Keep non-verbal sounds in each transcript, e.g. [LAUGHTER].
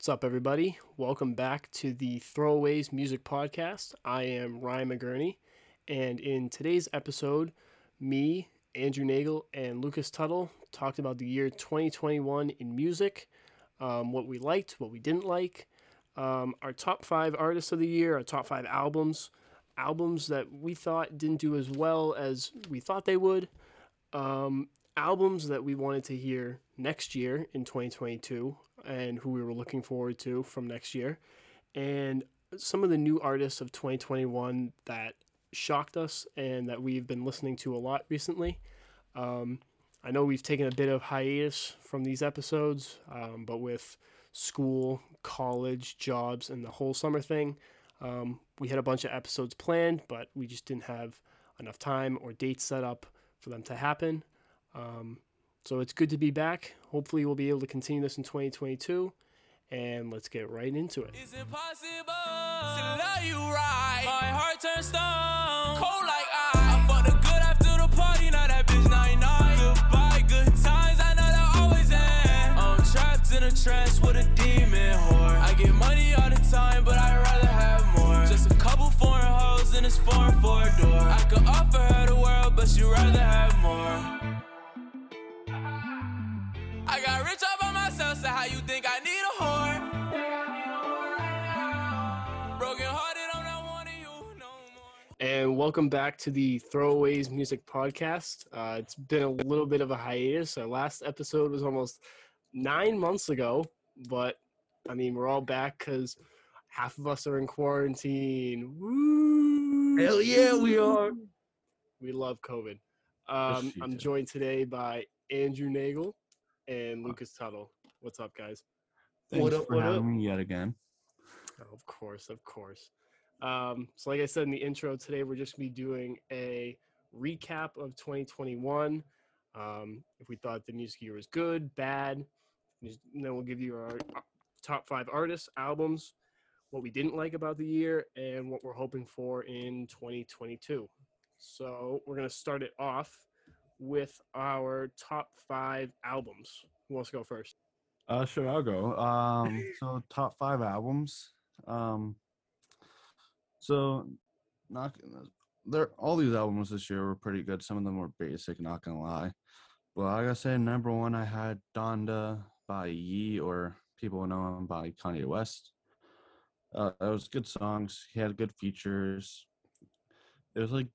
What's up, everybody? Welcome back to the Throwaways Music Podcast. I am Ryan McGurney, and in today's episode, me, Andrew Nagel, and Lucas Tuttle talked about the year 2021 in music, um, what we liked, what we didn't like, um, our top five artists of the year, our top five albums, albums that we thought didn't do as well as we thought they would, um, albums that we wanted to hear next year in 2022 and who we were looking forward to from next year, and some of the new artists of 2021 that shocked us and that we've been listening to a lot recently. Um, I know we've taken a bit of hiatus from these episodes, um, but with school, college, jobs, and the whole summer thing, um, we had a bunch of episodes planned, but we just didn't have enough time or dates set up for them to happen. Um, so it's good to be back. Hopefully, we'll be able to continue this in 2022. And let's get right into it. It's impossible to love you right. My heart turns stone, cold like ice. I fucked the good after the party, now that bitch night night. Goodbye, good times, I know they'll always end. I'm trapped in a trance with a demon whore. I get money all the time, but I'd rather have more. Just a couple foreign hoes in this foreign four door. I could offer her the world, but she'd rather have more. So how you think I need a whore? Broken hearted, I'm not wanting you no more. And welcome back to the Throwaways Music Podcast. Uh, it's been a little bit of a hiatus. Our last episode was almost nine months ago, but I mean, we're all back because half of us are in quarantine. Woo! Hell yeah, we are. We love COVID. Um, I'm joined today by Andrew Nagel and Lucas Tuttle. What's up, guys? Thanks What up, for what having up? me yet again. Oh, of course, of course. Um, so, like I said in the intro, today we're just going to be doing a recap of 2021. Um, if we thought the music year was good, bad, and then we'll give you our top five artists, albums, what we didn't like about the year, and what we're hoping for in 2022. So, we're going to start it off with our top five albums. Who wants to go first? Uh, sure, I'll go. Um, so top five albums. Um, so not they're all these albums this year were pretty good. Some of them were basic, not gonna lie. But like I gotta say, number one, I had Donda by Ye, or people know him by Kanye West. Uh, it was good songs. He had good features. It was like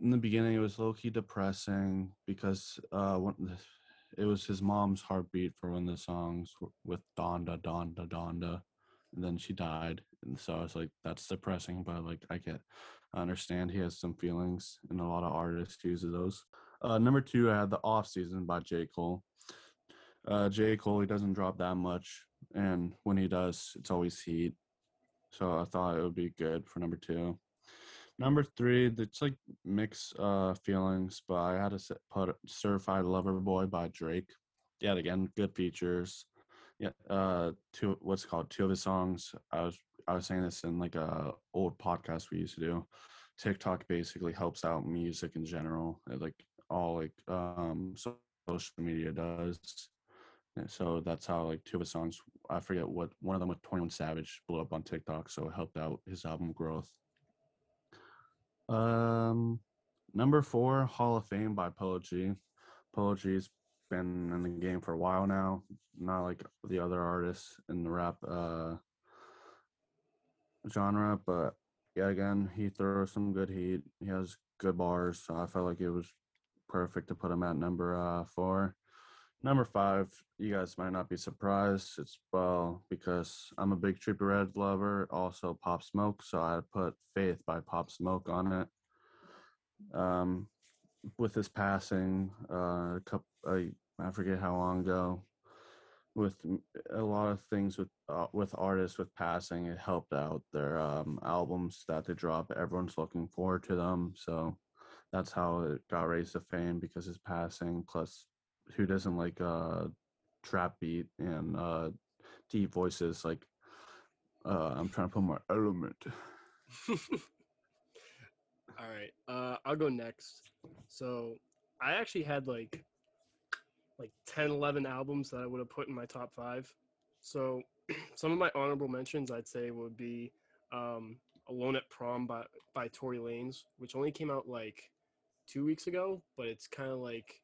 in the beginning, it was low key depressing because uh, one, it was his mom's heartbeat for one of the songs with Donda, Donda, Donda, and then she died. And so I was like, that's depressing, but like I get, I understand he has some feelings, and a lot of artists use those. Uh, number two, I had the Off Season by J Cole. Uh, J Cole, he doesn't drop that much, and when he does, it's always heat. So I thought it would be good for number two. Number three, it's like mixed uh, feelings, but I had to put Certified Lover Boy by Drake. Yet again, good features. Yeah, uh, two what's it called two of his songs. I was I was saying this in like a old podcast we used to do. TikTok basically helps out music in general, uh, like all like um social media does. And so that's how like two of his songs. I forget what one of them with Twenty One Savage blew up on TikTok, so it helped out his album growth. Um, number four, Hall of Fame by Polo G. Polo G's been in the game for a while now, not like the other artists in the rap uh genre, but yeah, again, he throws some good heat. He has good bars, so I felt like it was perfect to put him at number uh four. Number five, you guys might not be surprised. It's well because I'm a big Trippie Redd lover, also Pop Smoke, so I put Faith by Pop Smoke on it. Um, with his passing, uh, a couple, uh, I forget how long ago, with a lot of things with uh, with artists with passing, it helped out their um, albums that they drop. Everyone's looking forward to them, so that's how it got raised to fame because his passing. Plus, who doesn't like uh, trap beat and uh, deep voices? Like, uh, I'm trying to put my element. All right. Uh, I'll go next. So I actually had like like 10, 11 albums that I would have put in my top five. So [CLEARS THROAT] some of my honorable mentions I'd say would be um, Alone at Prom by by Tory Lanez which only came out like two weeks ago, but it's kind of like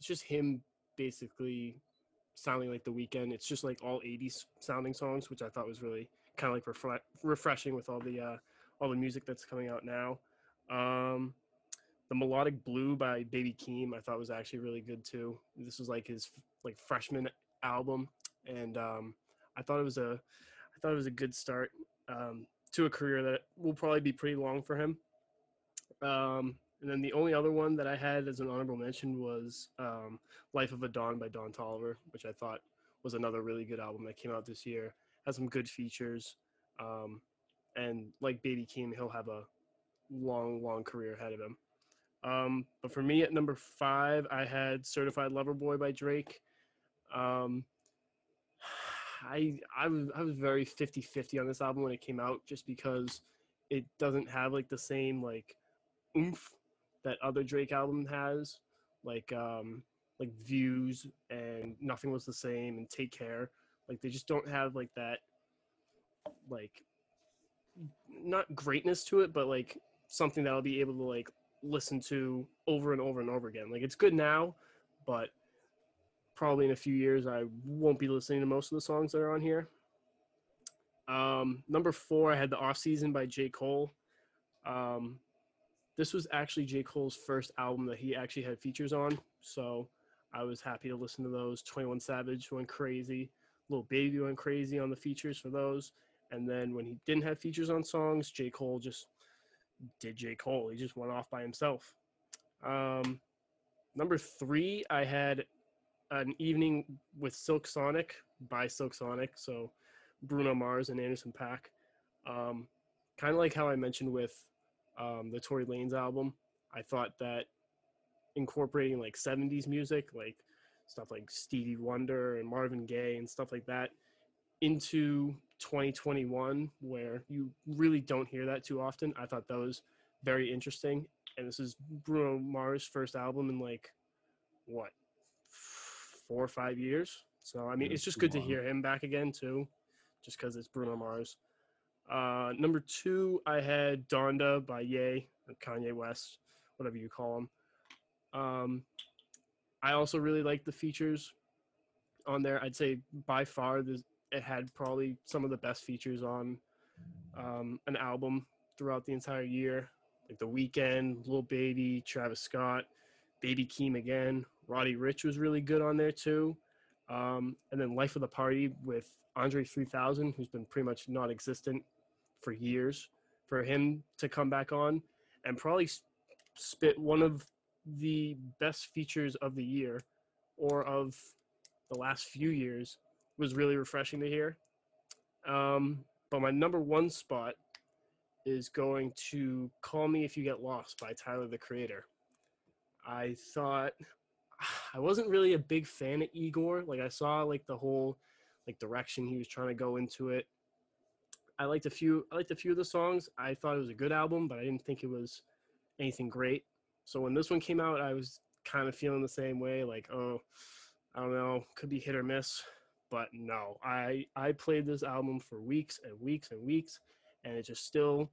it's just him basically sounding like the Weeknd. It's just like all 80s sounding songs, which I thought was really kind of like refre- refreshing with all the uh, all the music that's coming out now. Um, the melodic blue by Baby Keem I thought was actually really good too. This was like his like freshman album, and um, I thought it was a I thought it was a good start um, to a career that will probably be pretty long for him. Um, and then the only other one that I had as an honorable mention was um, Life of a Don by Don Toliver, which I thought was another really good album that came out this year. Has some good features. Um, and like Baby Keem, he'll have a long, long career ahead of him. Um, but for me at number five, I had Certified Lover Boy by Drake. Um, [SIGHS] I, I was I was very 50-50 on this album when it came out just because it doesn't have like the same like oomph that other Drake album has, like um like views and nothing was the same and take care. Like they just don't have like that like not greatness to it, but like something that I'll be able to like listen to over and over and over again. Like it's good now, but probably in a few years I won't be listening to most of the songs that are on here. Um, number four, I had the Off Season by J. Cole. Um, this was actually J. Cole's first album that he actually had features on, so I was happy to listen to those. 21 Savage went crazy, Lil Baby went crazy on the features for those, and then when he didn't have features on songs, J. Cole just did J. Cole. He just went off by himself. Um, number three, I had an evening with Silk Sonic by Silk Sonic, so Bruno Mars and Anderson .Paak. Um, kind of like how I mentioned with um, the Tory Lanez album. I thought that incorporating like 70s music, like stuff like Stevie Wonder and Marvin Gaye and stuff like that, into 2021, where you really don't hear that too often. I thought that was very interesting. And this is Bruno Mars' first album in like, what, four or five years? So, I mean, it's just good to hear him back again, too, just because it's Bruno Mars. Uh, number two, I had Donda by Ye, Kanye West, whatever you call him. Um, I also really like the features on there. I'd say by far this, it had probably some of the best features on um, an album throughout the entire year. Like The Weeknd, Lil Baby, Travis Scott, Baby Keem again. Roddy Ricch was really good on there too. Um, and then Life of the Party with Andre 3000, who's been pretty much non existent for years. For him to come back on and probably spit one of the best features of the year or of the last few years was really refreshing to hear. Um, but my number one spot is going to Call Me If You Get Lost by Tyler the Creator. I thought [SIGHS] I wasn't really a big fan of Igor. Like I saw like the whole like direction he was trying to go into it. I liked a few I liked a few of the songs. I thought it was a good album, but I didn't think it was anything great. So when this one came out, I was kind of feeling the same way like, oh, I don't know, could be hit or miss. But no, I I played this album for weeks and weeks and weeks and it just still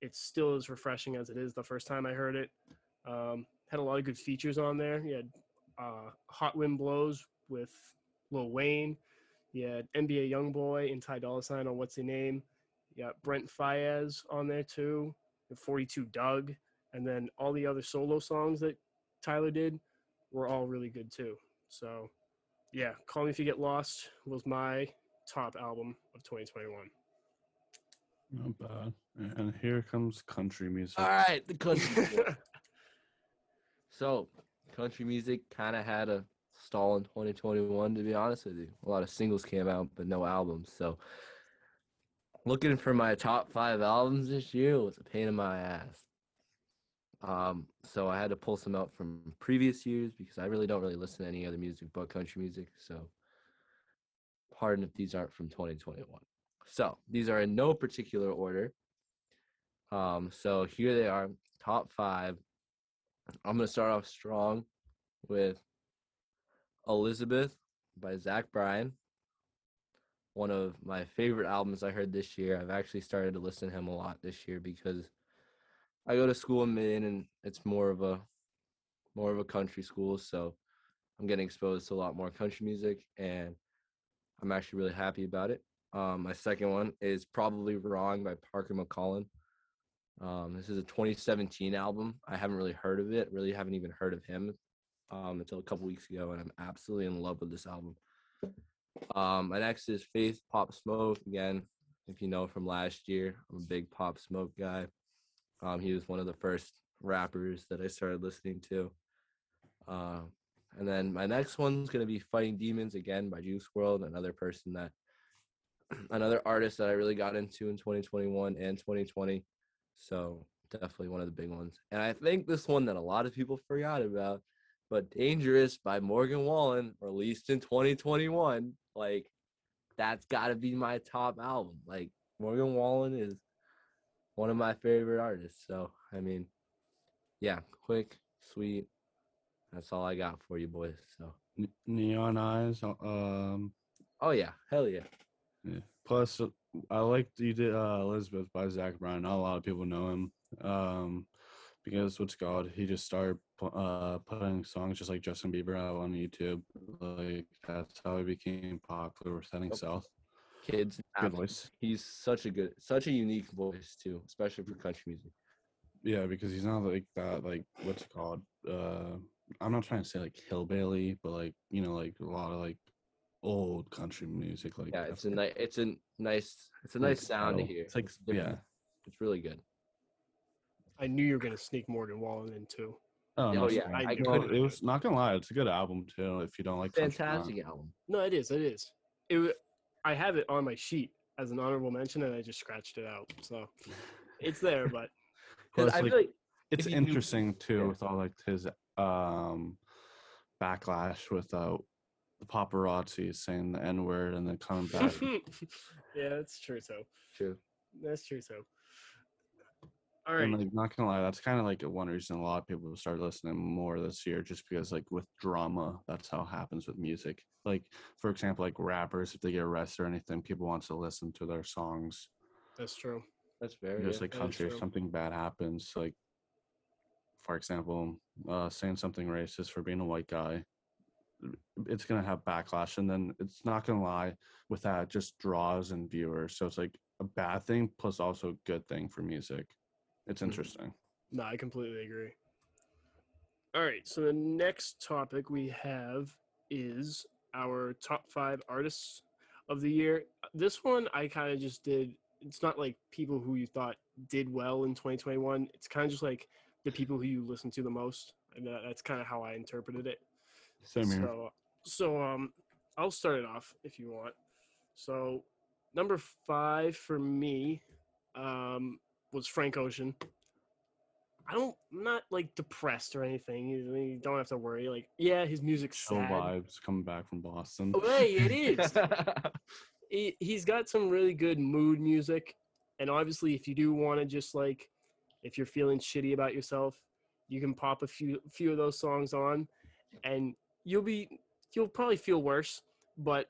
it's still as refreshing as it is the first time I heard it. Um, had a lot of good features on there. You had uh, Hot Wind Blows with Lil Wayne. You had NBA YoungBoy and Ty Dolla Sign on What's Your Name. You got Brent Faiyaz on there too. And 42 Dugg. And then all the other solo songs that Tyler did were all really good too. So yeah, Call Me If You Get Lost was my top album of 2021. Not bad. And here comes country music. All right, the country. [LAUGHS] so, country music kind of had a stall in 2021, to be honest with you. A lot of singles came out, but no albums. So, looking for my top five albums this year was a pain in my ass. Um, so I had to pull some out from previous years because I really don't really listen to any other music but country music. So, pardon if these aren't from 2021. So these are in no particular order. Um, so here they are, top five. I'm gonna start off strong with Elizabeth by Zach Bryan. One of my favorite albums I heard this year. I've actually started to listen to him a lot this year because I go to school in Maine and it's more of a more of a country school, so I'm getting exposed to a lot more country music and I'm actually really happy about it. Um, my second one is Probably Wrong by Parker McCollum. Um, this is a 2017 album. I haven't really heard of it, really haven't even heard of him um, until a couple weeks ago, and I'm absolutely in love with this album. Um, my next is Faith Pop Smoke. Again, if you know from last year, I'm a big Pop Smoke guy. Um, he was one of the first rappers that I started listening to. Uh, and then my next one's gonna be Fighting Demons again by Juice WRLD, another person that, [CLEARS THROAT] another artist that I really got into in 2021 and 2020. So definitely one of the big ones. And I think this one that a lot of people forgot about, but Dangerous by Morgan Wallen, released in 2021. Like that's got to be my top album. Like Morgan Wallen is one of my favorite artists. So I mean, yeah, quick, sweet. That's all I got for you boys. So Ne- Neon Eyes. uh, Um, oh yeah, hell yeah. yeah. Plus, uh, I like you did uh, Elizabeth by Zach Bryan. Not a lot of people know him. Um, because what's called? He just started uh putting songs just like Justin Bieber out on YouTube. Like that's how he became popular with Heading. South. Kids, Good voice. He's such a good, such a unique voice too, especially for country music. Yeah, because he's not like that. Like what's it called? Uh, I'm not trying to say like hillbilly, but like you know, like a lot of like old country music. Like Yeah, it's a nice, it's a nice, it's a like, nice sound to hear. It's like different. yeah. it's really good. I knew you were gonna sneak Morgan Wallen in too. Oh, Oh, yeah, sorry. I Well, it was not gonna lie. It's a good album too. If you don't like country. Fantastic album. No, it is. It is. It. I have it on my sheet as an honorable mention, and I just scratched it out. So [LAUGHS] it's there, but 'Cause Plus, I like, feel like it's if you do- interesting too yeah. with all like his um backlash with uh the paparazzi saying the n word and then coming back. [LAUGHS] yeah, that's true So true. That's true too. All right. And like, not gonna lie, that's kind of like one reason a lot of people started listening more this year, just because like with drama, that's how it happens with music. Like for example, like rappers, if they get arrested or anything, people want to listen to their songs. That's true. That's very Just like country, if something bad happens, like for example, uh, saying something racist for being a white guy, it's gonna have backlash, and then it's not gonna lie with that, it just draws in viewers. So it's like a bad thing plus also a good thing for music. It's Mhm. interesting. No, I completely agree. All right, so the next topic we have is our top five artists of the year. This one I kind of just did. It's not like people who you thought did well in 2021. It's kind of just like the people who you listen to the most, and that, that's kind of how I interpreted it. Same here. So, so um, I'll start it off if you want. So, number five for me, um, was Frank Ocean. I don't, I'm not like depressed or anything. You, you don't have to worry. Like, yeah, his music's sad. vibes coming back from Boston. Oh, hey, it is. [LAUGHS] he, he's got some really good mood music and obviously if you do want to just like if you're feeling shitty about yourself you can pop a few few of those songs on and you'll be you'll probably feel worse but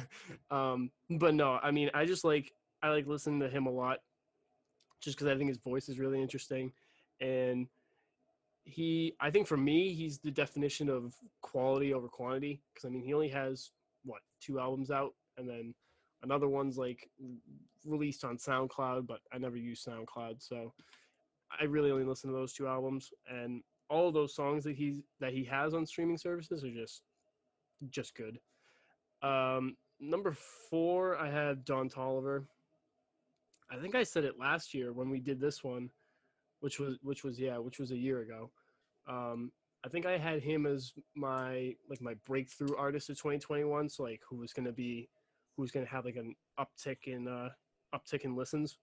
[LAUGHS] um but no i mean i just like i like listening to him a lot just because i think his voice is really interesting and he i think for me he's the definition of quality over quantity because i mean he only has what two albums out and then another one's like released on soundcloud but i never use soundcloud so i really only listen to those two albums and all those songs that he's that he has on streaming services are just just good. Um number four i have Don Toliver i think i said it last year when we did this one which was which was yeah which was a year ago um I think I had him as my like my breakthrough artist of 2021. So like who was gonna be who's gonna have like an uptick in uh uptick in listens.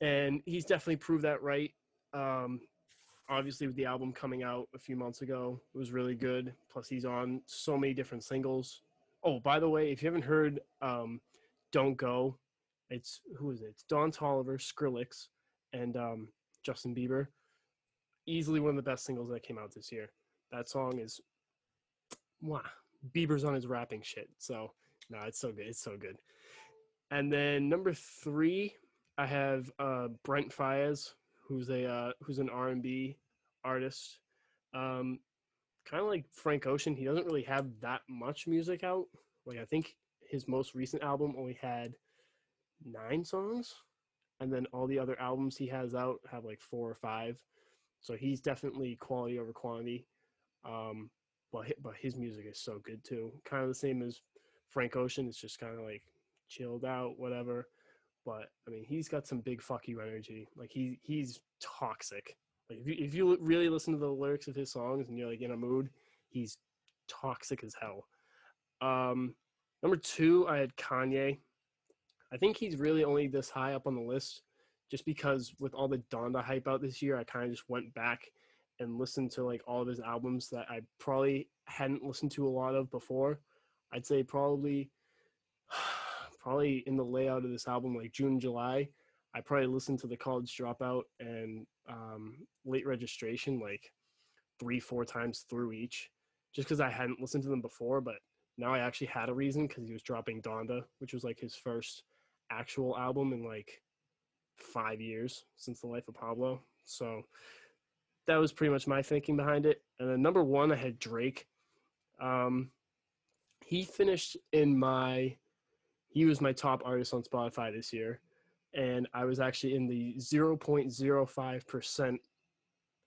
And he's definitely proved that right. Um obviously with the album coming out a few months ago, it was really good. Plus he's on so many different singles. Oh, by the way, if you haven't heard um Don't Go, it's who is it? It's Don Toliver, Skrillex, and um Justin Bieber easily one of the best singles that came out this year. That song is wow. Bieber's on his rapping shit. So no, it's so good. It's so good. And then number three, I have uh, Brent Faiyaz, who's a uh, who's an R and B artist. Um, kind of like Frank Ocean, he doesn't really have that much music out. Like I think his most recent album only had nine songs, and then all the other albums he has out have like four or five. So he's definitely quality over quantity. Um, but but his music is so good too. Kind of the same as Frank Ocean. It's just kind of like chilled out, whatever. But I mean, he's got some big fuck you energy. Like he he's toxic. Like if you if you really listen to the lyrics of his songs and you're like in a mood, he's toxic as hell. Um, number two, I had Kanye. I think he's really only this high up on the list just because with all the Donda hype out this year, I kind of just went back and listened to like all of his albums that I probably hadn't listened to a lot of before. I'd say probably [SIGHS] probably in the layout of this album, like June, July, I probably listened to the college dropout and um, late registration like three, four times through each, just because I hadn't listened to them before. But now I actually had a reason because he was dropping Donda, which was like his first actual album in like five years since the life of Pablo. So that was pretty much my thinking behind it. And then number one, I had Drake. Um, he finished in my, he was my top artist on Spotify this year. And I was actually in the 0.05%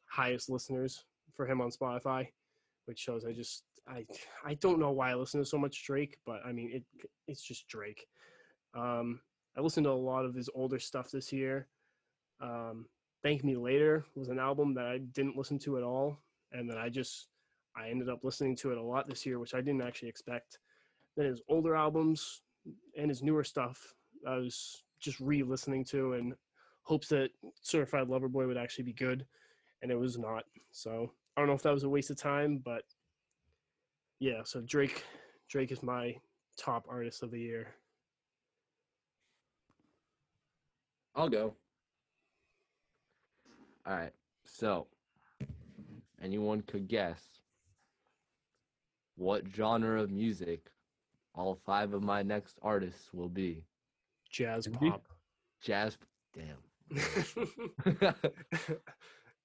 highest listeners for him on Spotify, which shows I just, I, I don't know why I listen to so much Drake, but I mean, it, it's just Drake. Um, I listened to a lot of his older stuff this year. Um, Thank Me Later was an album that I didn't listen to at all, and then I just I ended up listening to it a lot this year, which I didn't actually expect. Then his older albums and his newer stuff, I was just re-listening to and hopes that Certified Lover Boy would actually be good, and it was not. So I don't know if that was a waste of time, but yeah. So Drake, Drake is my top artist of the year. I'll go. All right. So, anyone could guess what genre of music all five of my next artists will be? Jazz pop. Jazz. Damn. [LAUGHS]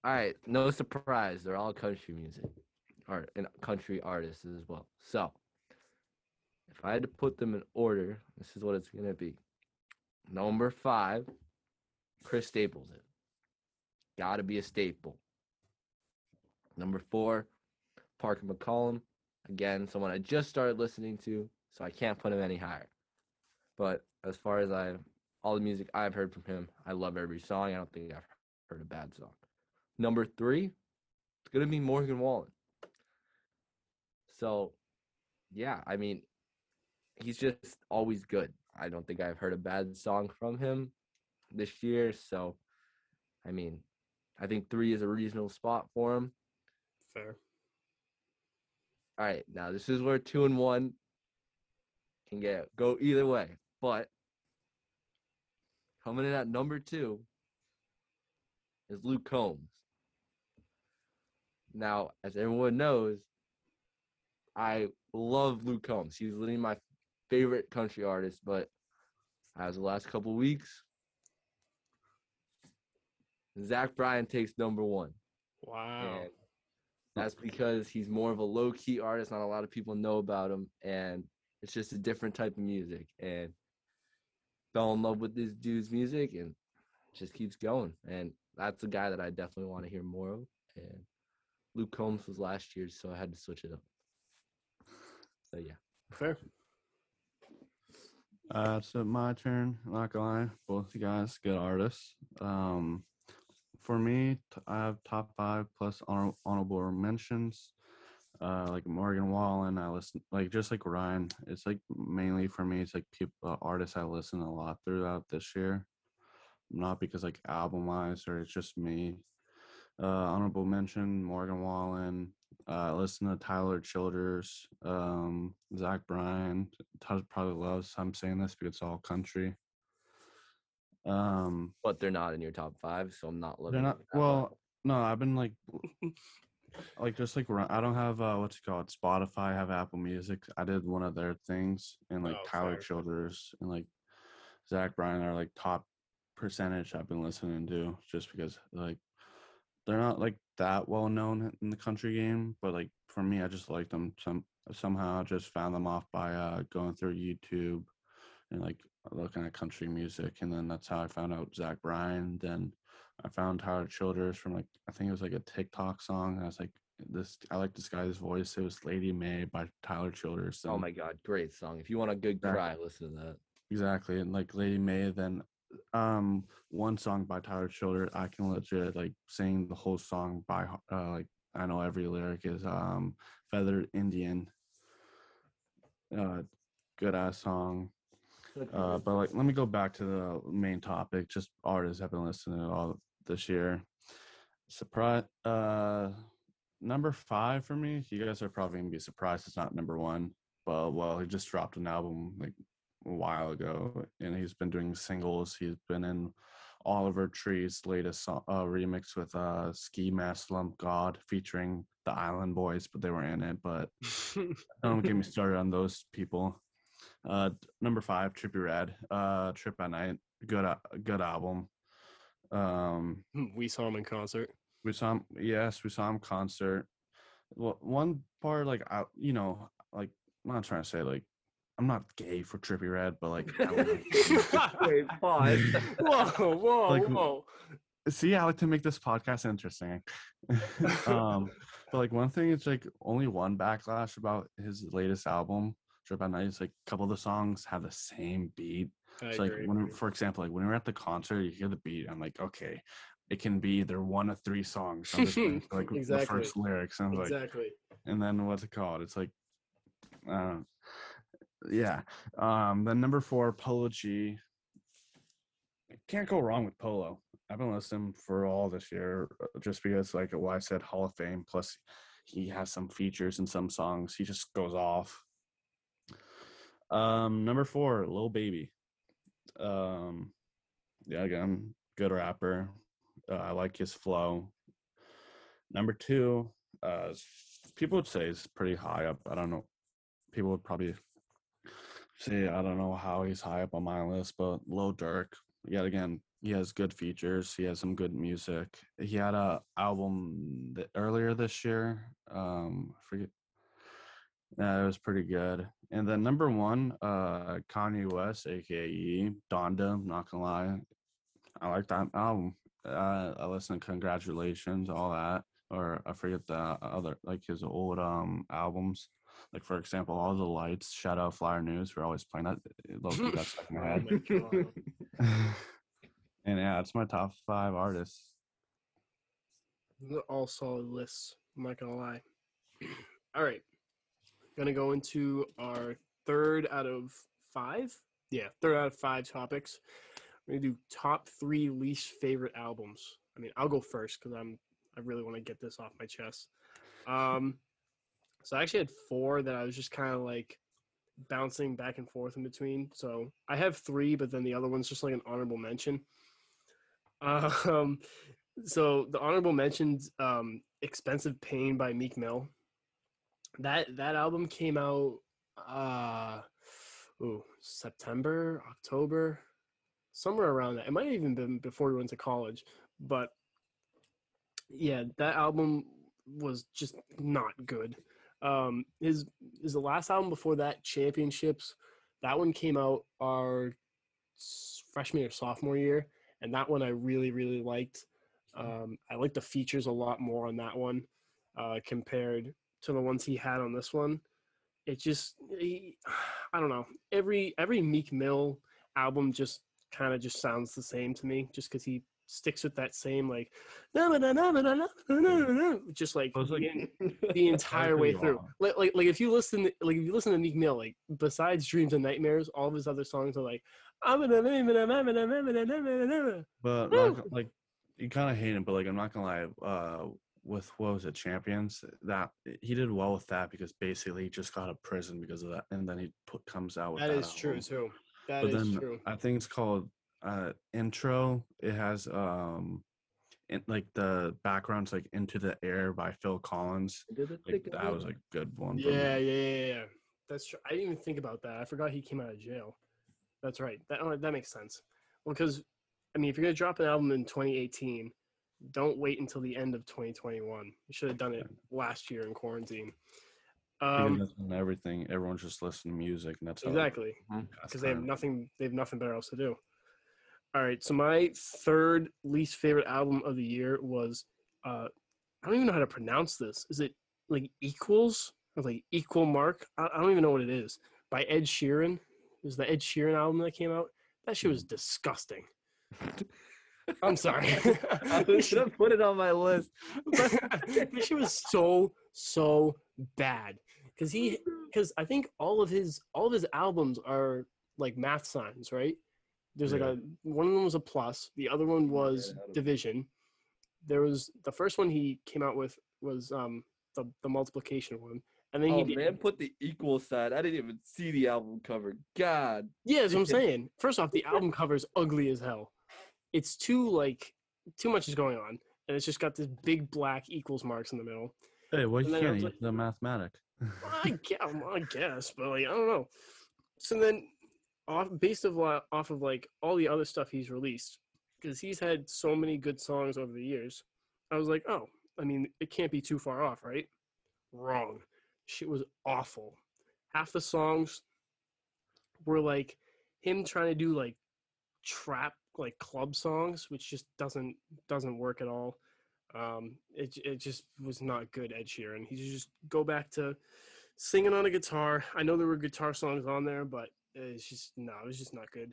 all right. No surprise. They're all country music, art and country artists as well. So, if I had to put them in order, this is what it's gonna be. Number five, Chris Stapleton. Gotta be a staple. Number four, Parker McCollum. Again, someone I just started listening to, so I can't put him any higher. But as far as I, all the music I've heard from him, I love every song. I don't think I've heard a bad song. Number three, it's gonna be Morgan Wallen. So, yeah, I mean, he's just always good. I don't think I've heard a bad song from him this year. So, I mean, I think three is a reasonable spot for him. Fair. All right, now this is where two and one can get go either way. But coming in at number two is Luke Combs. Now, as everyone knows, I love Luke Combs. He's literally my favorite country artist, but as the last couple weeks, Zach Bryan takes number one. Wow. And that's because he's more of a low key artist. Not a lot of people know about him, and it's just a different type of music. And fell in love with this dude's music, and just keeps going. And that's a guy that I definitely want to hear more of. And Luke Combs was last year, so I had to switch it up. So yeah, Fair. Uh, it's uh, my turn. Not gonna lie, both you guys good artists. Um, for me, I have top five plus honor- honorable mentions. Uh, like Morgan Wallen, I listen like just like Ryan. It's like mainly for me, it's like people uh, artists I listen a lot throughout this year. Not because like album wise or it's just me. Uh, honorable mention Morgan Wallen. Uh, listen to Tyler Childers, um, Zach Bryan. Todd probably loves. I'm saying this because it's all country. Um, but they're not in your top five, so I'm not looking. they're not. at Well, no, I've been like, like just like I don't have uh, what's it called Spotify. I have Apple Music. I did one of their things and like Oh, Tyler fair. Childers and like Zach Bryan are like top percentage I've been listening to just because like they're not like that well known in the country game, but like for me, I just like them some somehow. I just found them off by uh, going through YouTube and like looking at country music, and then that's how I found out Zach Bryan. Then I found Tyler Childers from like I think it was like a TikTok song. I was like, this I like this guy's voice. It was Lady May by Tyler Childers. Oh my god, great song. If you want a good Exactly. cry, listen to that. Exactly. And like Lady May, then um one song by Tyler Childers, I can legit like sing the whole song by uh like I know every lyric is um Feathered Indian. Uh good ass song. Uh but like let me go back to the main topic, just artists I've been listening to all this year. Surprise uh number five for me, you guys are probably gonna be surprised it's not number one. But well, he just dropped an album like a while ago, and he's been doing singles. He's been in Oliver Tree's latest song, uh, remix with uh, Ski Mask Slump God featuring the Island Boys, but they were in it. But [LAUGHS] don't get me started on those people. Uh, number five, Trippie Redd, uh, Trip at Knight, good, al- good album. Um, we saw him in concert. we saw him. Yes, we saw him concert. Well, one part, like I, you know, like I'm not trying to say like I'm not gay for Trippie Redd, but like like- [LAUGHS] Wait, pause. [LAUGHS] whoa, whoa, Like, whoa. see, I like to make this podcast interesting. [LAUGHS] um, but like one thing is like only one backlash about his latest album, Trip at Knight, is like a couple of the songs have the same beat. I It's like agree. when, for example, like when we're at the concert, you hear the beat. I'm like, okay, it can be either one of three songs. I'm for, [LAUGHS] like Exactly. the first lyrics. And I was like, exactly. and then what's it called? It's like, uh, yeah. Um, then number four, Polo G. Can't go wrong with Polo. I've been listening for all this year, uh, just because, like, why I said Hall of Fame. Plus, he has some features in some songs. He just goes off. Um, number four, Lil Baby. Um, yeah, again, good rapper. Uh, I like his flow. Number two, uh, people would say is pretty high up. I don't know. People would probably say I don't know how he's high up on my list, but Lil Durk. Yet again, he has good features. He has some good music. He had a album that earlier this year. Um, I forget. Yeah, it was pretty good. And then number one, uh, Kanye West, aka Donda. I'm not gonna lie, I like that album. Uh, I listened to Congratulations, all that or I forget the other like his old um albums. Like for example, all the lights, shout out Flyer News We're always playing that. That's stuck in my [LAUGHS] Oh head. [LAUGHS] and yeah, it's my top five artists. They're all solid lists. I'm not gonna lie. [CLEARS THROAT] All right, gonna go into our third out of five. Yeah, third out of five topics. We're gonna do top three least favorite albums. I mean, I'll go first because I'm I really want to get this off my chest. Um, so I actually had four that I was just kind of like bouncing back and forth in between. So I have three, but then the other one's just like an honorable mention. Um, so the honorable mentions, um, "Expensive Pain" by Meek Mill. That that album came out, uh, ooh, September, October, somewhere around that. It might have even been before we went to college, but yeah, that album was just not good. Um, his is the last album before that, Championships. That one came out our freshman or sophomore year, and that one I really really liked. Um, I like the features a lot more on that one uh, compared to the ones he had on this one. It just, he, I don't know. Every every Meek Mill album just kind of just sounds the same to me, just because he sticks with that same like, just like like- the, entire way through. Like, like like if you listen like if you listen to Meek Mill, like besides Dreams and Nightmares, all of his other songs are like, But go- like you kind of hate him, but like I'm not gonna lie. Uh, with what was it, Champions? That he did well with that because basically he just got out of prison because of that, and then he put comes out with that that. is true album. too. That but is then true. I think it's called uh intro. It has um in, like the background's like into the air by Phil Collins. Like that was a good one. Yeah, yeah, yeah, yeah. That's true. I didn't even think about that. I forgot he came out of jail. That's right. That oh, that makes sense. Well, because I mean, if you're gonna drop an album in 2018, don't wait until the end of 2021. You should have done it last year in quarantine. Um, that's everything, everyone's just listening to music, and that's exactly. because they have nothing they have nothing better else to do. All right so my third least favorite album of the year was uh i don't even know how to pronounce this. Is it like equals? Or like equal mark? I, I don't even know what it is. By ed sheeran? It was the ed sheeran album that came out? That shit was disgusting [LAUGHS] i'm sorry [LAUGHS] I [LAUGHS] should gonna put it on my list. [LAUGHS] this shit was so so bad because he because I think all of his all of his albums are like math signs, right? There's like a one of them was a plus, the other one was don't- division. There was the first one he came out with was um the the multiplication one, and then Oh he did, man, put the equal sign. I didn't even see the album cover. God. yeah, that's what I'm saying. First off, the album cover is ugly as hell. It's too like too much is going on, and it's just got this big black equals marks in the middle. Hey, well, you can't like- the mathematic. I [LAUGHS] guess, I guess, but like I don't know. So then, off based of off of like all the other stuff he's released, because he's had so many good songs over the years, I was like, oh, I mean, it can't be too far off, right? Wrong. Shit was awful. Half the songs were like him trying to do like trap like club songs, which just doesn't doesn't work at all. Um, it it just was not good. Ed Sheeran. He just go back to singing on a guitar. I know there were guitar songs on there, but it's just no, it was just not good.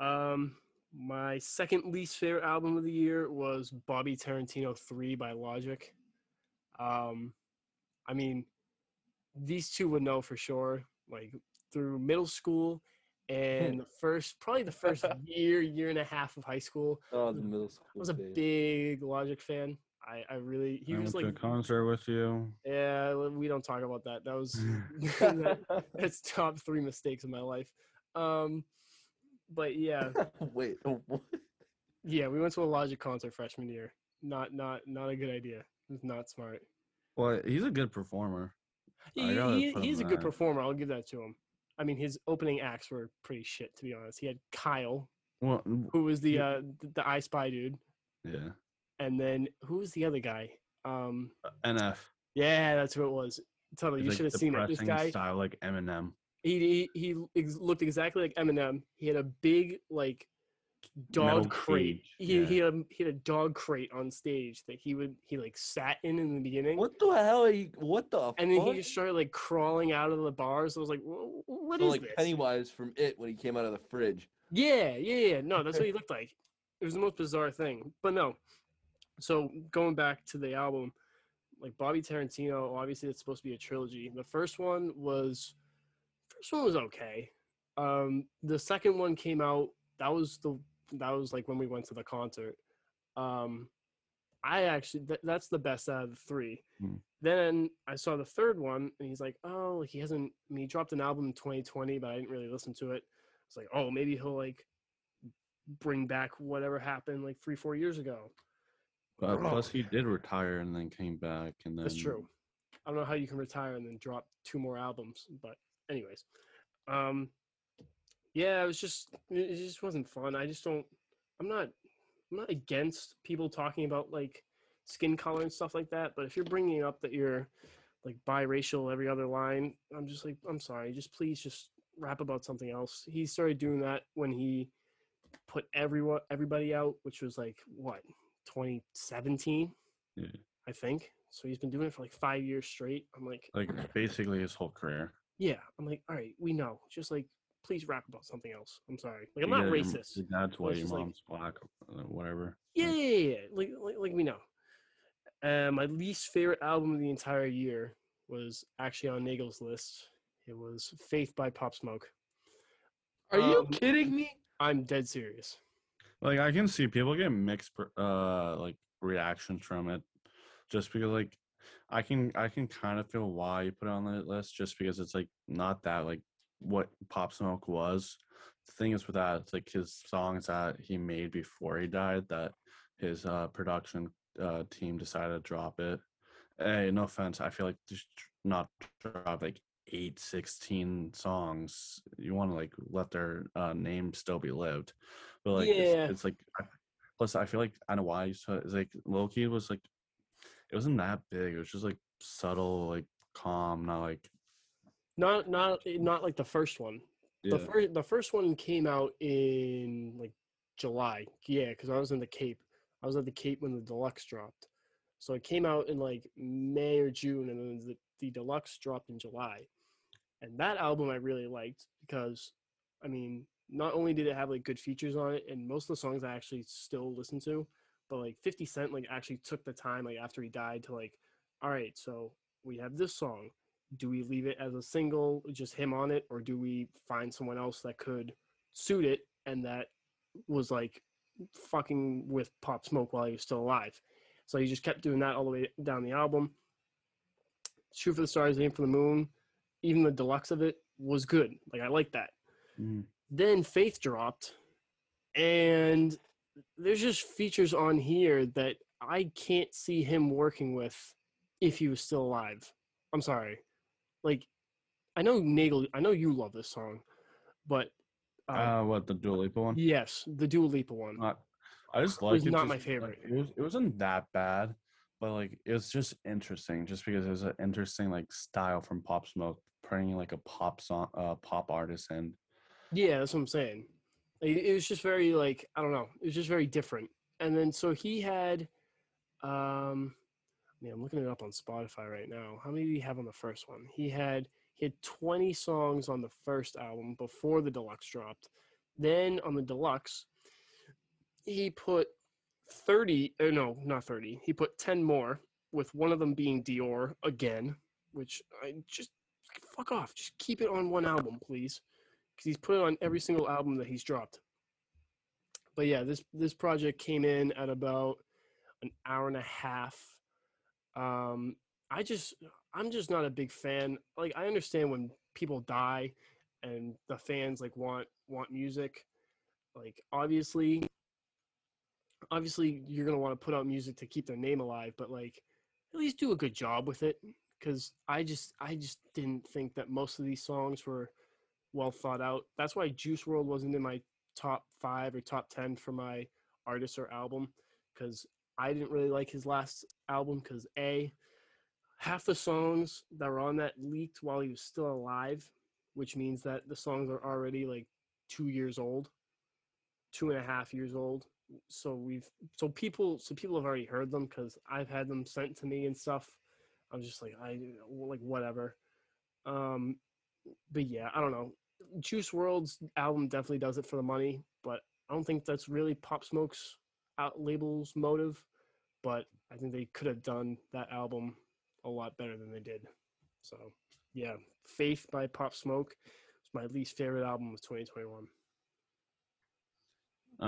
Um, my second least favorite album of the year was Bobby Tarantino Three by Logic. Um, I mean, these two would know for sure. Like through middle school and the first, probably the first [LAUGHS] year, year and a half of high school, Oh, the middle school. I was a days. big Logic fan. I, I really he I was went like a concert with you. yeah we don't talk about that that was [LAUGHS] [LAUGHS] that, that's top three mistakes of my life um but yeah Wait. oh, what? yeah we went to a Logic concert freshman year not not not a good idea it was not smart Well, he's a good performer. I he, he- he's a good performer I'll give that to him I mean his opening acts were pretty shit to be honest he had Kyle Well, who was the Yeah. uh the, the I Spy dude yeah. and then who was the other guy um NF. yeah that's who it was He's, you like, should have seen it this guy style like Eminem. he he, he looked exactly like Eminem. He had a big like dog Metal crate. cage, He yeah. he had a, he had a dog crate on stage that he would he like sat in in the beginning, What the hell are you? What the? and then fuck? he just started like crawling out of the bars. I was like, "Wha- what So, is like this? Pennywise from It when he came out of the fridge. Yeah, yeah, yeah. No, that's what he [LAUGHS] looked like. It was the most bizarre thing. But no. So going back to the album, like Bobby Tarantino, obviously it's supposed to be a trilogy. The first one was first one was okay. Um the second one came out, that was the that was like when we went to the concert. Um I actually th- that's the best out of the three. Hmm. Then I saw the third one and he's like, "Oh, he hasn't I mean, he dropped an album in 2020, but I didn't really listen to it." It's like, oh, maybe he'll like bring back whatever happened like three, four years ago. Uh, plus, he did retire and then came back, and then That's true. I don't know how you can retire and then drop two more albums, but anyways, um, yeah, it was just it just wasn't fun. I just don't. I'm not. I'm not against people talking about like skin color and stuff like that, but if you're bringing up that you're like biracial every other line, I'm just like, I'm sorry, just please just rap about something else. He started doing that when he put everyone everybody out, which was like what 2017, Yeah. I think. So he's been doing it for like five years straight. I'm like, Like basically his whole career. yeah. I'm like, all right, we know. Just like, please rap about something else. I'm sorry. Like, I'm not get your- racist. That's why white, it's your just like- mom's black, uh, whatever. Yeah, Like, yeah, yeah, yeah. Like, like, like we know. Uh, my least favorite album of the entire year was actually on Nagel's list. It was Faith by Pop Smoke. Are you Um, kidding me? I'm dead serious. Like I can see people get mixed uh like reactions from it, just because like I can I can kind of feel why you put it on the list, just because it's like not that like what Pop Smoke was. The thing is with that, it's like his songs that he made before he died that his uh production uh team decided to drop it. Hey, no offense, I feel like just not drop like 8 16 songs you want to like let their uh, name still be lived but like Yeah. it's, it's like plus i feel like i know why so it's like loki was like it wasn't that big it was just like subtle like calm not like Not not eh, not like the first one. yeah. The first the first one came out in like July. Yeah, because I was in the Cape. I was at the Cape when the deluxe dropped. So it came out in like May or June, and then the, the deluxe dropped in July. And that album I really liked because, I mean, not only did it have like good features on it, and most of the songs I actually still listen to, but like 50 Cent like actually took the time like after he died to like, all right, so we have this song. Do we leave it as a single, just him on it, or do we find someone else that could suit it and that was like fucking with Pop Smoke while he was still alive? So he just kept doing that all the way down the album. Shoot for the Stars, Aim for the Moon, even the deluxe of it was good. Like I like that. Mhm. Then Faith dropped, and there's just features on here that I can't see him working with if he was still alive. I'm sorry. Like, I know Nagel, I know you love this song, but uh, uh what the Dua Lipa one yes, the Dua Lipa one. not i just like it not just, my like, favorite. it, was, it wasn't that bad but like it was just interesting just because it was an interesting like style from pop smoke bringing like a pop song uh pop artist in Yeah, that's what I'm saying. It, it was just very like I don't know. It was just very different. And then so he had, um, Mean, I'm looking it up on Spotify right now. How many did he have on the first one? He had he had 20 songs on the first album before the deluxe dropped. Then on the deluxe, he put 30. Or no, not 30. He put 10 more, with one of them being Dior again, which I just fuck off. Just keep it on one album, please because he's put it on every single album that he's dropped. But yeah, this this project came in at about an hour and a half. Um, I just I'm just not a big fan. Like I understand when people die and the fans like want want music. Like obviously obviously you're going to want to put out music to keep their name alive, but like at least do a good job with it cuz I just I just didn't think that most of these songs were well thought out. That's why Juice WRLD wasn't in my top five or top ten for my artist or album because I didn't really like his last album because a half the songs that were on that leaked while he was still alive, which means that the songs are already like two years old, two and a half years old. So we've so people so people have already heard them because I've had them sent to me and stuff. I'm just like I like whatever. Um, but yeah, I don't know. Juice WRLD's album definitely does it for the money, but I don't think that's really Pop Smoke's out label's motive. But I think they could have done that album a lot better than they did. So yeah, Faith by Pop Smoke was my least favorite album of 2021. Uh,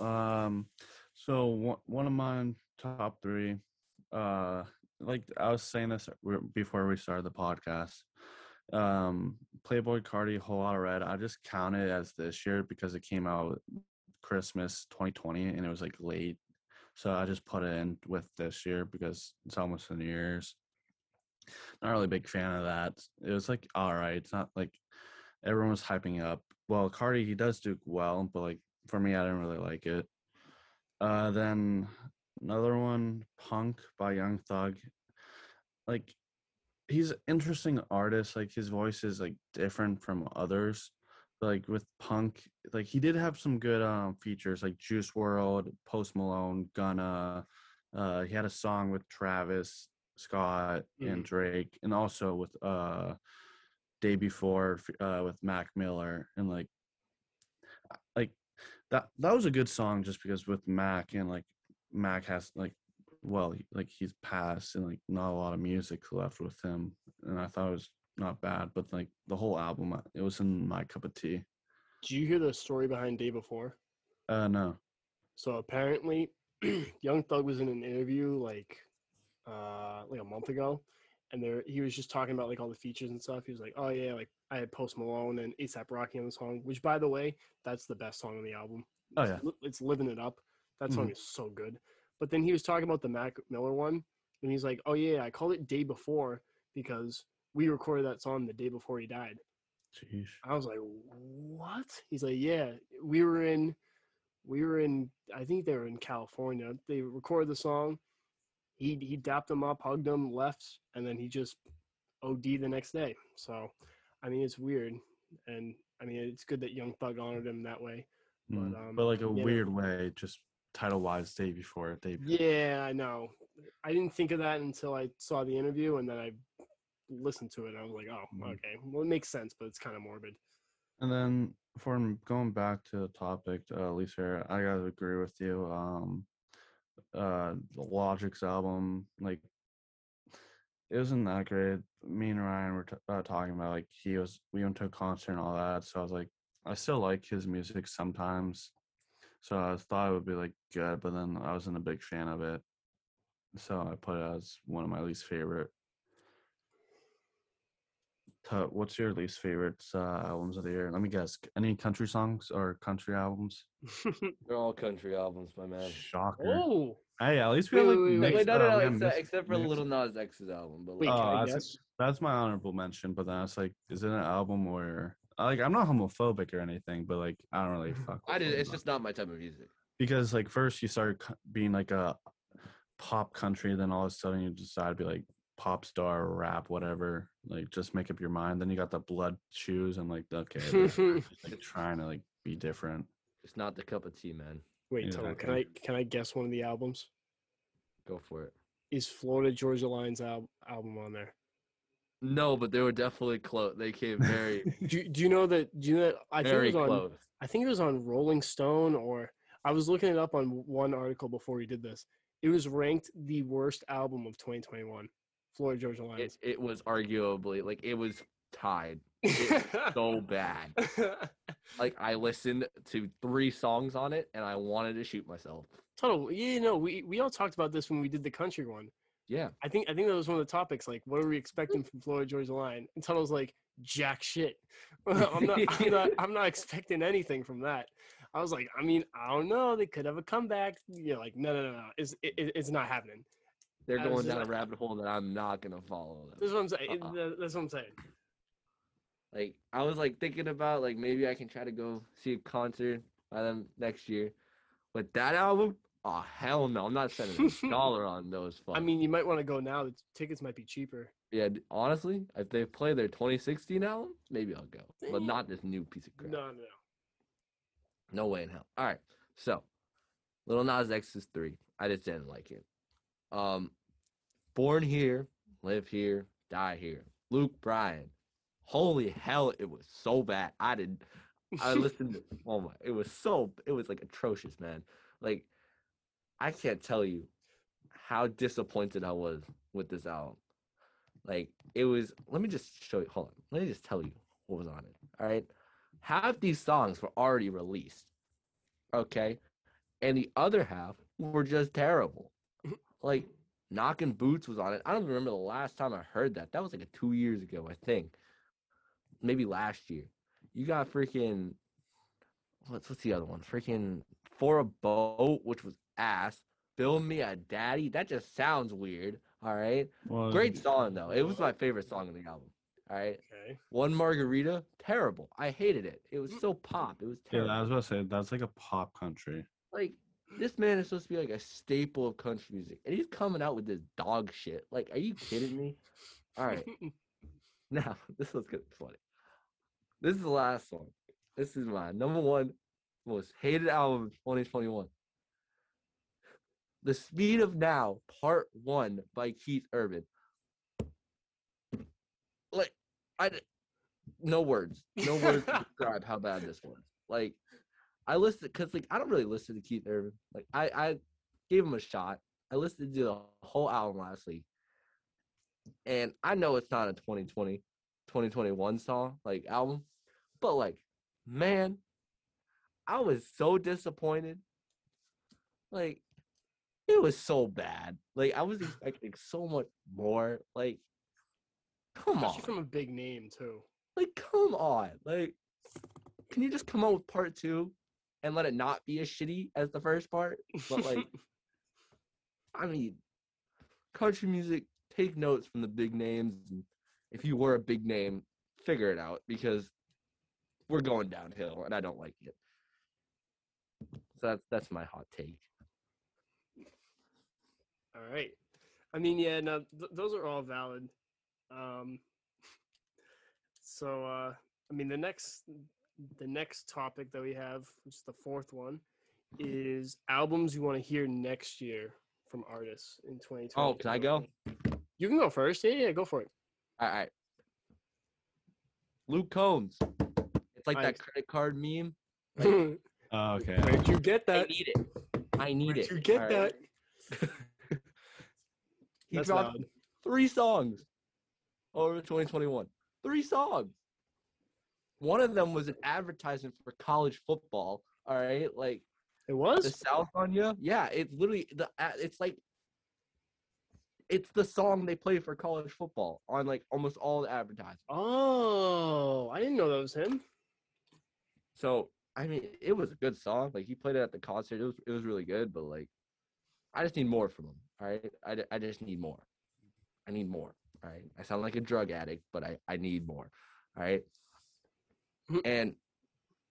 um, um, so one one of my top three, uh, like I was saying this before we started the podcast. Um, Playboi Carti, Whole Lotta Red. I just count it as this year because it came out Christmas 2020 and it was like late, so I just put it in with this year because it's almost a New Year's. Not really a big fan of that. It was like all right. It's not like everyone was hyping up. Well, Carti he does do well, but like for me, I didn't really like it. Uh, then another one, Punk by Young Thug. Like he's an interesting artist. Like his voice is like different from others. Like with Punk, like he did have some good um features like Juice WRLD, Post Malone, Gunna. Uh, he had a song with Travis Scott and Mhm. Drake, and also with uh day before uh with Mac Miller and like like that that was a good song just because with Mac and like Mac has like well like he's passed and like not a lot of music left with him and I thought it was not bad but like the whole album uh, it was in my cup of tea. Did you hear the story behind Day Before? Uh no. So apparently, [CLEARS THROAT] Young Thug was in an interview like uh like a month ago, and there he was just talking about like all the features and stuff. He was like, "Oh yeah, like I had Post Malone and ASAP Rocky on the song, which by the way, that's the best song on the album. Oh It's yeah. li- it's living it up. That song Mhm. is so good. But then he was talking about the Mac Miller one, and he's like, "Oh yeah, I called it Day Before because we recorded that song the day before he died. Jeez. I was like, what? He's like, yeah, we were in, we were in, I think they were in California. They recorded the song. He he dapped him up, hugged him, left, and then he just OD the next day. So, I mean, it's weird, and I mean, it's good that Young Thug honored him that way. But, Mm, um, but like a weird way, just title wise, day before day. Yeah, I know. I didn't think of that until I saw the interview, and then I listened to it. I was like, oh, Mhm. okay, well, it makes sense, but it's kind of morbid. And then for going back to the topic, uh, Lisa, I gotta agree with you. Um, uh, the Logic's album, like, it wasn't that great. Me and Ryan were t- uh, talking about like he was. We went to a concert and all that, so I was like, I still like his music sometimes. So I thought it would be like good, but then I wasn't a big fan of it. So I put it as one of my least favorite. To- What's your least favorite uh, albums of the year? Let me guess. Any country songs or country albums? [LAUGHS] They're all country albums, my man. Shocker. oh, Hey, at least we Wait, have like wait, wait, mixed, Wait, no, no, uh, no, we have except, mixed- except for mixed- Lil Nas X's album. But like, can Oh, that's, that's my honorable mention, but then it's like, is it an album where like I'm not homophobic or anything, but like I don't really [LAUGHS] fuck. I did. It's just not my type of music. because like first you start being like a pop country, then all of a sudden you decide to be like pop star rap, whatever. Like just make up your mind. Then you got the blood shoes and like [LAUGHS] okay, they're like trying to like be different. It's not the cup of tea, man. Wait, Tom, can I can I guess one of the albums? Go for it. Is Florida Georgia Line's al- album on there? No, but they were definitely close. They came very, [LAUGHS] Do, you- do you know that? Do you know? That, I think very it was on. close. I think it was on Rolling Stone, or I was looking it up on one article before we did this. It was ranked the worst album of 2021. Florida Georgia It, it was arguably like it was tied. [LAUGHS] So bad. Like I listened to three songs on it and I wanted to shoot myself. Total. Yeah, no, we we all talked about this when we did the country one. Yeah. I think I think that was one of the topics. Like, what are we expecting from Florida Georgia Line? And Tuttle's like, jack shit. [LAUGHS] I'm not. I'm not. [LAUGHS] I'm not expecting anything from that. I was like, I mean, I don't know. They could have a comeback. You know, like, no, no, no, no. It's it, it- it's not happening. They're I going just down a rabbit hole that I'm not gonna follow them. That's what I'm saying. Uh-uh. That's what I'm saying. Like I was like thinking about like maybe I can try to go see a concert by them next year. But that album, oh hell no, I'm not spending a [LAUGHS] dollar on those. I mean, you might want to go now. The tickets might be cheaper. yeah, honestly, if they play their 2016 album, maybe I'll go, but Eh. not this new piece of crap. No, no, no. No way in hell. All right. So, Lil Nas X is three. I just didn't like it. Um, Born Here, Live Here, Die Here. Luke Bryan. Holy hell, it was so bad. I didn't. I [LAUGHS] listened. To, oh my! It was so. It was like atrocious, man. Like, I can't tell you how disappointed I was with this album. Like, it was. Let me just show you. Hold on. Let me just tell you what was on it. All right half these songs were already released. Okay. And the other half were just terrible. Like Knocking Boots was on it. I don't remember the last time I heard that. That was like a two years ago, I think. Maybe last year. You got freaking what's what's the other one? Freaking For a Boat, which was ass. Build Me a Daddy. That just sounds weird. All right. Well, Great song though. It was my favorite song in the album. All right. Okay. One margarita, terrible. I hated it. It was mm. so pop. It was terrible. Yeah, terrible. I was about to say that's like a pop country. like this man is supposed to be like a staple of country music, and he's coming out with this dog shit. Like, are you kidding me? All right, [LAUGHS] now [LAUGHS] this was good, funny. This is the last song. This is my number one most hated album of 2021. The Speed of Now, Part One by Keith Urban. Like, I no words, no words to [LAUGHS] describe how bad this was. Like, I listened because like I don't really listen to Keith Urban. Like, I I gave him a shot. I listened to the whole album last week, and I know it's not a 2020, 2021 song like album, but like, man, I was so disappointed. Like, it was so bad. Like, I was expecting so much more. Like, come on. Especially from a big name too. Like, come on. Like, can you just come out with part two and let it not be as shitty as the first part? But like, [LAUGHS] I mean, country music, take notes from the big names and if you were a big name, figure it out because we're going downhill and I don't like it. So that's that's my hot take. All right. I mean, yeah, no, th- those are all valid. Um, [LAUGHS] so, uh, I mean, the next, the next topic that we have, which is the fourth one, is albums you want to hear next year from artists in 2020. Oh, can I go? You can go first. Yeah, yeah, go for it. All right. Luke Combs. It's like I- that credit card meme. [LAUGHS] Where'd Oh, okay. you get that? I need it. I need Where'd it. you get all that? right? [LAUGHS] he That's dropped loud. three songs over 2021. Three songs. One of them was an advertisement for college football. All right, like It was the. South on you. Yeah, it's literally the. It's like. It's the song they play for college football on like almost all the advertisements. Oh, I didn't know that was him. So I mean, it was a good song. Like he played it at the concert. It was it was really good. But like, I just need more from him. All right, I, I just need more. I need more. All right. I sound like a drug addict, but I I need more. All right. And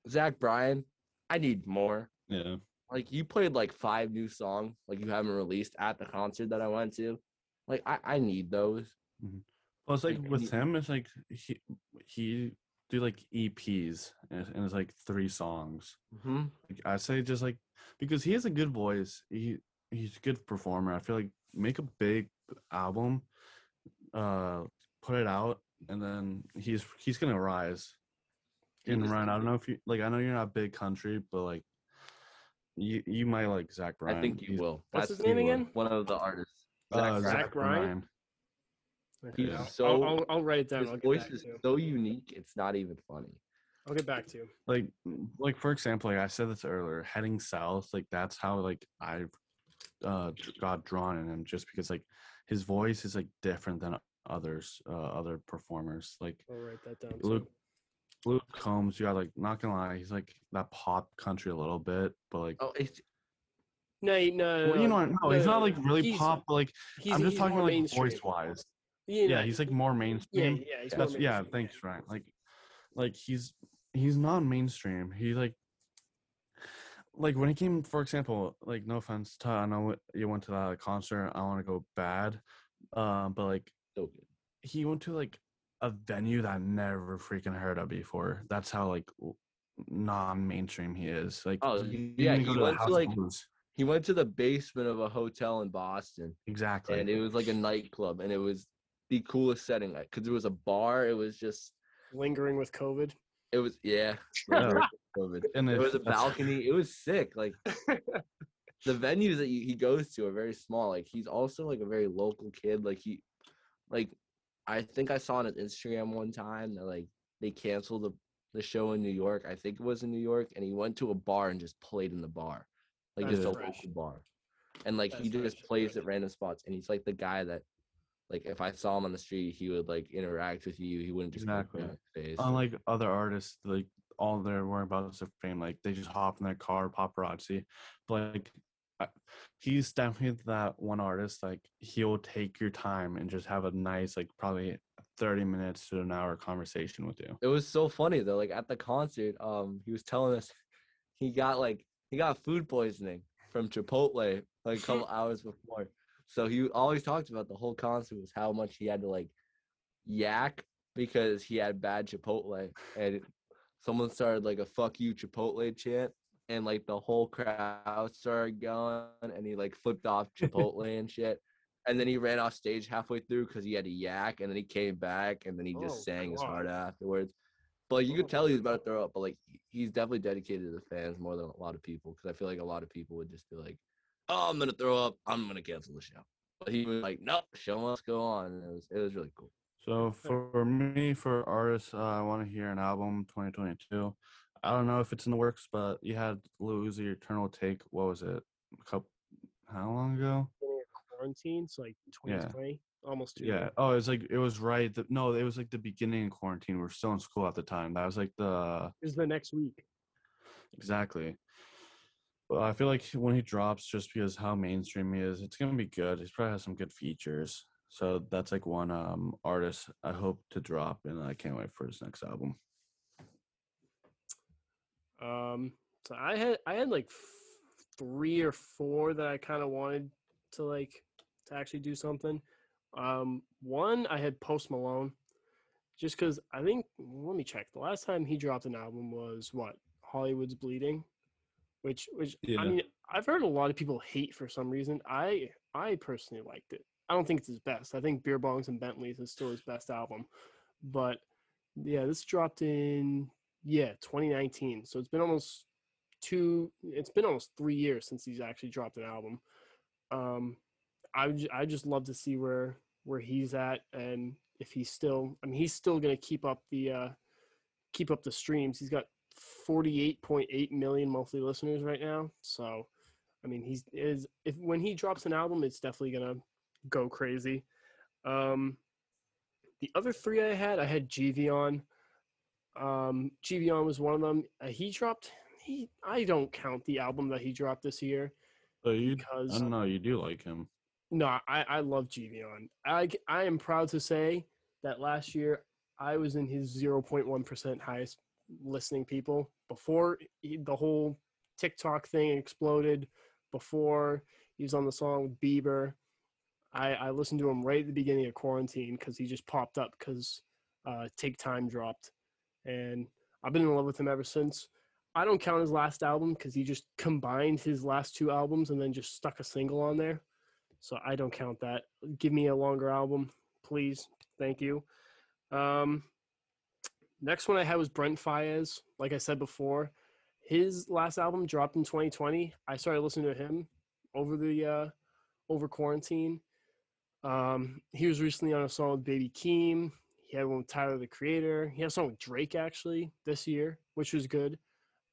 Zach Bryan, I need more. Yeah. Like you played like five new songs, like you haven't released at the concert that I went to. Like I I need those. Well, it's like Like, with any- him, it's like he he do like EPs and, and it's like three songs. Mm-hmm. Like, I say just like because he has a good voice. He he's a good performer. I feel like make a big album, uh, put it out, and then he's he's gonna rise. He And was Ryan, I don't know if you like. I know you're not big country, but like, you you might like Zach Bryan. I think you He's- will. What's That's his name again? One of the artists. uh, Zach Bryan. Zach Bryan? Okay, He's I'll- so- I'll, I'll, I'll write it down. His I'll voice is so unique. It's not even funny. I'll get back to you. like like for example like i said this earlier heading south like that's how like i uh got drawn in him just because like his voice is like different than others uh other performers like I'll write that down. luke Too. Luke combs you got like not gonna lie he's like that pop country a little bit but like Oh, it's No, no, well, you know what no, he's not like really he's- pop but like He's, i'm just talking more like voice wise You yeah he's like more mainstream. yeah, he's more that's yeah thanks ryan. Like like he's he's not mainstream. He like like when he came for example like no offense to i know you went to that concert i want to go bad um but like so he went to like a venue that I never freaking heard of before that's how like non-mainstream he is like Oh, yeah, didn't he went to, House of like, Blues. He went to the basement of a hotel in Boston, exactly and it was like a nightclub, and it was the coolest setting Like, because it was a bar. It was just, Lingering with COVID. it was yeah. Yeah. COVID. and There if was a balcony. It was sick. Like [LAUGHS] the venues that he he goes to are very small. Like he's also like a very local kid. Like he, like I think I saw on his Instagram one time that like they canceled the the show in New York. I think it was in New York, and he went to a bar and just played in the bar, like That's just a fresh. local bar, and like he That's just fresh. plays at random spots. And he's like the guy that. Like if I saw him on the street, he would like interact with you. He wouldn't just Exactly. you in the face. unlike other artists, like all they're worried about is their fame. Like they just hop in their car, paparazzi. But like I- he's definitely that one artist. Like he'll take your time and just have a nice, like probably thirty minutes to an hour conversation with you. it was so funny though. Like at the concert, um, he was telling us he got like he got food poisoning from Chipotle like a couple [LAUGHS] hours before. So he always talked about the whole concert was how much he had to like yak because he had bad Chipotle, and someone started like a "fuck you Chipotle" chant, and like the whole crowd started going, and he like flipped off Chipotle and shit. And then he ran off stage halfway through because he had a yak, and then he came back, and then he just Oh, sang his God. heart out afterwards. But you Oh, could tell he was about to throw up. But like he's definitely dedicated to the fans more than a lot of people because I feel like a lot of people would just be like, "Oh, I'm gonna throw up. I'm gonna cancel the show." But he was like, "No, show must go on." And it was it was really cool. So for me, for artists, uh, I want to hear an album 2022. I don't know if it's in the works, but you had Lil Uzi Eternal Atake. What was it? A couple? How long ago? Quarantine, so like 2020, almost two. Yeah. Oh, it was like it was right. The, no, it was like the beginning of quarantine. We are still in school at the time. That was like the Is the next week. exactly. Well, I feel like when he drops, just because how mainstream he is, it's gonna be good. He probably has some good features. So that's like one um artist I hope to drop, and I can't wait for his next album. Um, so I had I had like f- three or four that I kind of wanted to like to actually do something. Um, one I had Post Malone, just because I think let me check. The last time he dropped an album was what Hollywood's Bleeding, which which Yeah. I mean I've heard a lot of people hate for some reason. I I personally liked it. I don't think it's his best. I think Beer Bongs and Bentleys is still his best album, but yeah, this dropped in yeah 2019. So it's been almost two. It's been almost three years since he's actually dropped an album. Um, I I just love to see where where he's at and if he's still. I mean, he's still gonna keep up the uh, keep up the streams. He's got 48.8 million monthly listeners right now. So, I mean, he's is if when he drops an album, it's definitely gonna go crazy. Um, the other three I had, I had Giveon. Um, Giveon was one of them. Uh, he dropped. He I don't count the album that he dropped this year So you, I don't know, you do like him. no, I, I love Giveon. I I am proud to say that last year I was in his 0.1% highest listening people before he, the whole TikTok thing exploded, before he was on the song with Bieber. I, I listened to him right at the beginning of quarantine because he just popped up because uh, Take Time dropped. And I've been in love with him ever since. I don't count his last album because he just combined his last two albums and then just stuck a single on there. So I don't count that. Give me a longer album, please. Thank you. Um, next one I had was Brent Faiyaz. Like I said before, his last album dropped in 2020. I started listening to him over the uh, over quarantine. Um, he was recently on a song with Baby Keem. He had one with Tyler the Creator. He had song with Drake actually this year, which was good.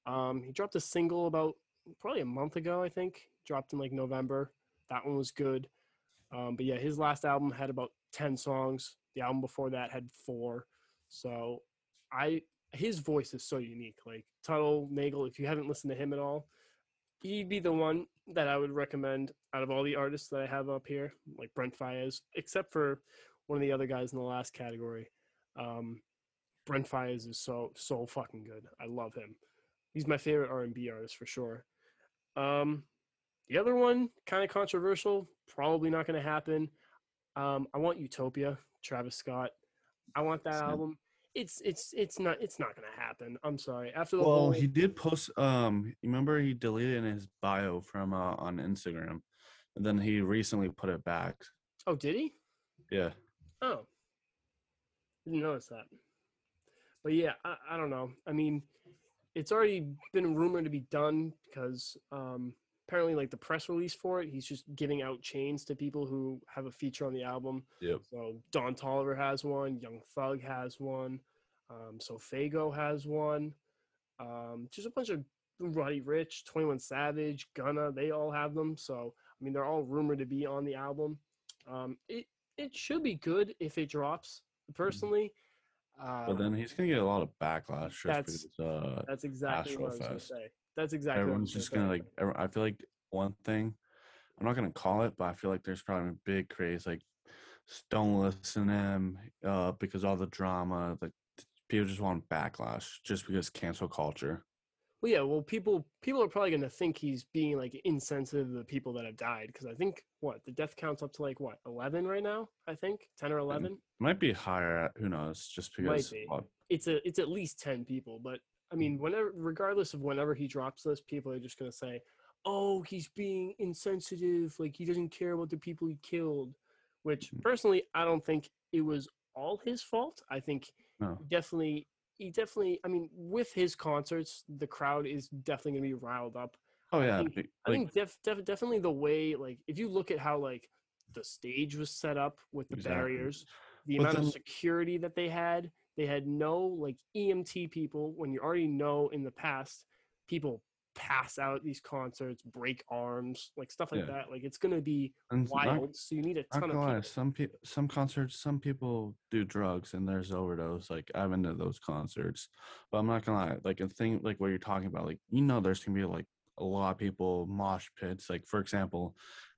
Um, he dropped a single about probably a month ago, I think. Dropped in like November. That one was good. Um, but yeah, his last album had about 10 songs. The album before that had four. So I his voice is so unique. Like Tuttle Nagel, if you haven't listened to him at all, he'd be the one that I would recommend out of all the artists that I have up here, like Brent Faiyaz, except for one of the other guys in the last category. Um, Brent Faiyaz is so so fucking good. I love him. He's my favorite R&B artist for sure. Um, the other one, kind of controversial, probably not going to happen. Um, I want Utopia, Travis Scott. I want that album. It's it's it's not it's not going to happen. I'm sorry. After the Well, whole he did post. Um, remember he deleted in his bio from uh, on Instagram, and then he recently put it back. oh did he? Yeah, Oh, didn't notice that. But yeah, I, I don't know. I mean, it's already been rumored to be done because um, apparently, like the press release for it, he's just giving out chains to people who have a feature on the album. Yep. So Don Toliver has one, Young Thug has one, um, SoFaygo has one. Um, just a bunch of Roddy Ricch, Twenty One Savage, Gunna, they all have them. So I mean, they're all rumored to be on the album. Um, it it should be good if it drops. Personally, uh, but then he's gonna get a lot of backlash just That's- because uh, that's exactly what I was gonna say. That's exactly. what I everyone's was just gonna say. like. I feel like one thing. I'm not gonna call it, but I feel like there's probably a big craze like don't listen to him uh, because all the drama. Like people just want backlash just because cancel culture. Well, yeah. Well, people people are probably gonna think he's being like insensitive to the people that have died because I think what the death counts up to like what eleven right now. I think ten or eleven. Might be higher. Who knows? Just because. be. It's a it's at least ten people. But I mean, whenever regardless of whenever he drops this, people are just gonna say, "Oh, he's being insensitive. Like he doesn't care about the people he killed." Which Mhm. personally, I don't think it was all his fault. I think No. definitely he definitely i mean with his concerts the crowd is definitely going to be riled up Oh yeah. think- be- i think def, def, definitely the way like if you look at how like the stage was set up with the Exactly. barriers the But amount then- of security that they had they had no like emt people when you already know in the past people pass out these concerts break arms like stuff like Yeah. that like it's going to be and not- wild so you need a ton of people some people, some concerts, some people do drugs and there's overdose. Like I've been to those concerts, but I'm not gonna lie. Like a thing, like what you're talking about, like you know, there's gonna be like a lot of people mosh pits. Like for example,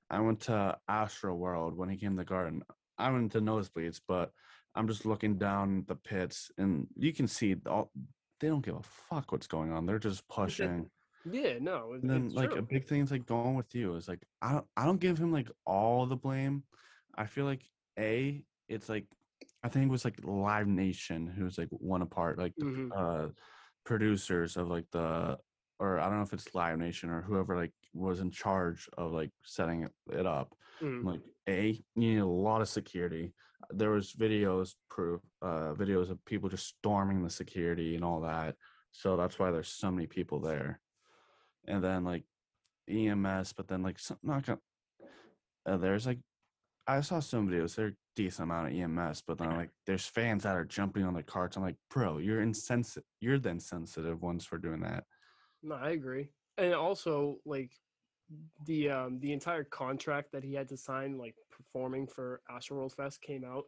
I went to Astro World when he came to the Garden. I went to nosebleeds, but I'm just looking down the pits, and you can see all. They don't give a fuck what's going on. They're just pushing. Yeah, no. it- And then like true. a big thing is like going with you is like I don't I don't give him like all the blame. I feel like a it's like I think it was like Live Nation who's like one apart like the Mhm. uh producers of like the or I don't know if it's Live Nation or whoever like was in charge of like setting it, up. Mhm. Like a you need a lot of security. There was videos proof uh videos of people just storming the security and all that. So that's why there's so many people there and then like EMS, but then like some, not gonna. Uh, there's like, I saw some videos. They're decent amount of EMS, but then like there's fans that are jumping on the carts. I'm like, bro, you're insensitive. You're the insensitive ones for doing that. No, I agree. And also, like the um the entire contract that he had to sign, like performing for Astroworld Fest, came out,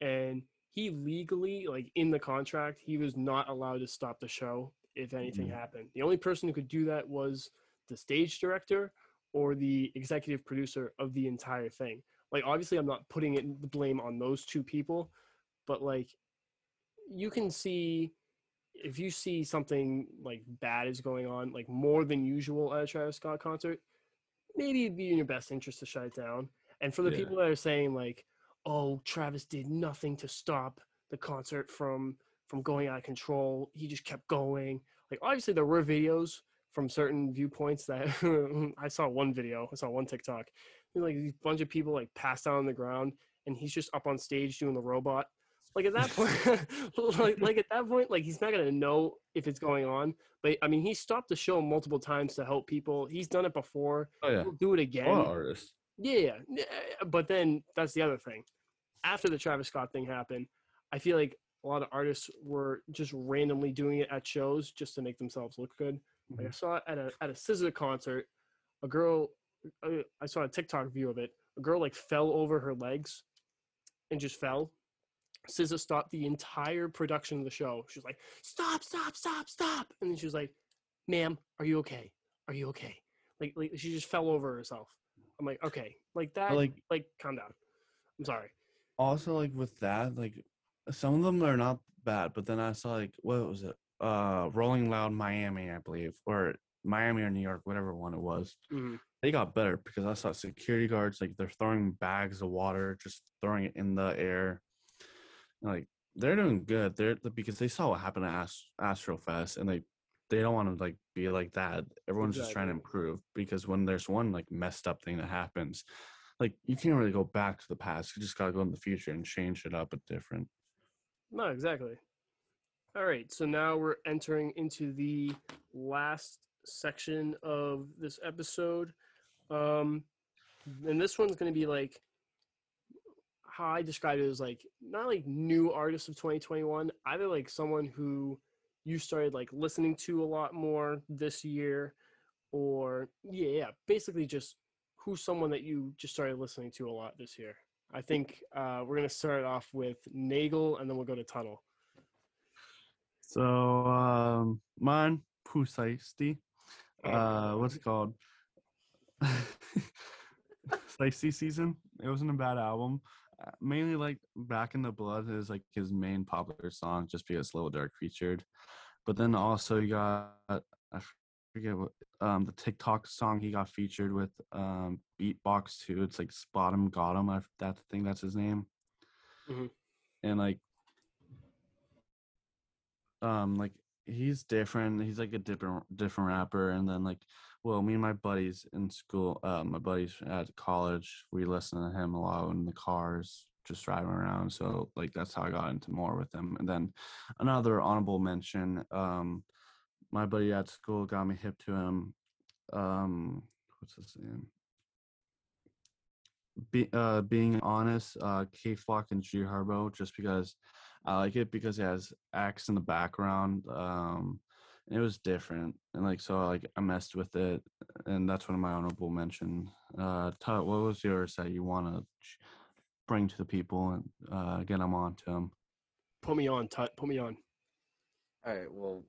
and he legally, like in the contract, he was not allowed to stop the show if anything Mhm. happened. The only person who could do that was the stage director or the executive producer of the entire thing. Like, obviously, I'm not putting it the blame on those two people, but like, you can see if you see something like bad is going on, like more than usual at a Travis Scott concert, maybe it'd be in your best interest to shut it down. And for the Yeah. people that are saying like, "Oh, Travis did nothing to stop the concert from from going out of control. He just kept going." Like obviously there were videos from certain viewpoints that [LAUGHS] I saw one video, I saw one TikTok. and, Like these bunch of people like passed out on the ground and he's just up on stage doing the robot. Like at that point, [LAUGHS] [LAUGHS] like, like at that point, like he's not gonna know if it's going on. But I mean, he stopped the show multiple times to help people. He's done it before. Oh yeah, He'll do it again. a lot of artists. Yeah, yeah. yeah, But then that's the other thing. After the Travis Scott thing happened, I feel like a lot of artists were just randomly doing it at shows just to make themselves look good. Like I saw at a at a SZA concert, a girl. uh, I saw a TikTok view of it. A girl like fell over her legs, and just fell. SZA stopped the entire production of the show. She was like, "Stop! Stop! Stop! Stop!" And then she was like, "Ma'am, are you okay? Are you okay?" Like, like she just fell over herself. I'm like, okay, like that. like- like, calm down. I'm sorry. Also, like with that, like some of them are not bad, but then I saw like what was it? Uh, Rolling Loud Miami, I believe, or Miami or New York, whatever one it was. Mhm. they got better because I saw security guards like they're throwing bags of water, just throwing it in the air. Like they're doing good. They're because they saw what happened at Ast- Astrofest, and they they don't want to like be like that. Everyone's just trying to improve because when there's one like messed up thing that happens, like you can't really go back to the past. You just gotta go in the future and change it up a different. No, exactly. All right, so now we're entering into the last section of this episode. Um, and this one's going to be like how I describe it as like not like new artists of 2021, either like someone who you started like listening to a lot more this year, or yeah, yeah, basically just who's someone that you just started listening to a lot this year. I think uh, we're gonna start off with Nagel, and then we'll go to Tuttle. So um mine Pooh Shiesty. Uh what's it called? [LAUGHS] Shiesty Season. It wasn't a bad album. Uh, mainly like Back in the Blood is like his main popular song just because Lil Durk featured. But then also you got I forget what um the TikTok song he got featured with um Beatbox too. It's like Spot 'em Got 'em. I that thing that's his name. Mhm. And like um like he's different he's like a different different rapper and then like well me and my buddies in school uh my buddies at college we listen to him a lot in the cars just driving around so like that's how i got into more with him and then another honorable mention um my buddy at school got me hip to him um what's his name be, uh, being honest, uh, K Flock and G Herbo, just because I like it because it has Axe in the background. Um, and it was different, and like so, like I messed with it, and that's one of my honorable mention. Uh, Tut, what was yours that you want to bring to the people and uh, get them on to them? Put me on, Tut. Put me on. All right. Well,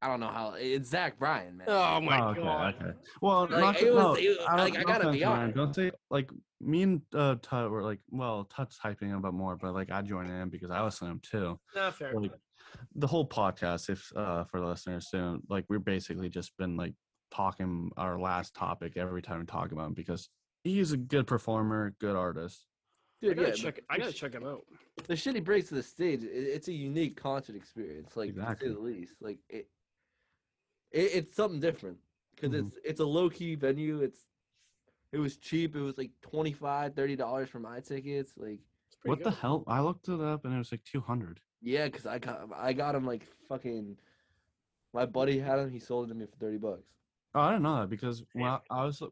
I, I don't know how it's Zach Bryan, man. Oh my Oh, okay, god. okay. Well, Like, not it to- was- no, it was- I like, I gotta be honest. Don't say like me and uh, Tut were like, well, Tut's hyping him up more, but like I joined in because I listen to him too. Not fair. Like the whole podcast, if uh for the listeners too, like we're basically just been like talking our last topic every time we talk about him because he's a good performer, good artist. I Dude, gotta yeah, check. I gotta sh- check him out. The shit he brings to the stage, it, it's a unique concert experience, like to Exactly. say the least. Like it, it it's something different because Mhm. it's it's a low key venue. It's it was cheap. It was like 25 30 dollars for my tickets. Like It's pretty What the hell? I looked it up and it was like two hundred. yeah, because I got I got him like fucking. My buddy had him. He sold it to me for 30 bucks. Oh, I don't know that because when I, I was,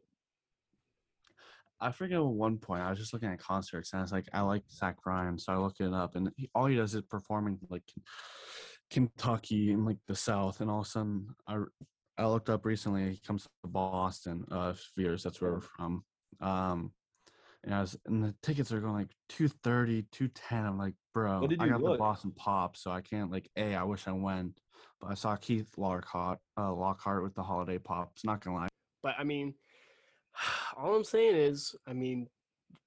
I forget at one point I was just looking at concerts and I was like, I like Zach Bryan, so I looked it up and he, all he does is performing like Kentucky and like the South, and all of a sudden I I looked up recently he comes to Boston, uh, Spheres, that's where we're from, um, and I was and the tickets are going like 230, 210. I'm like, bro, I you got the? Boston Pop, so I can't like, a I wish I went, but I saw Keith Lockhart, uh, Lockhart with the Holiday Pops. Not gonna lie. But I mean, [SIGHS] all I'm saying is, I mean,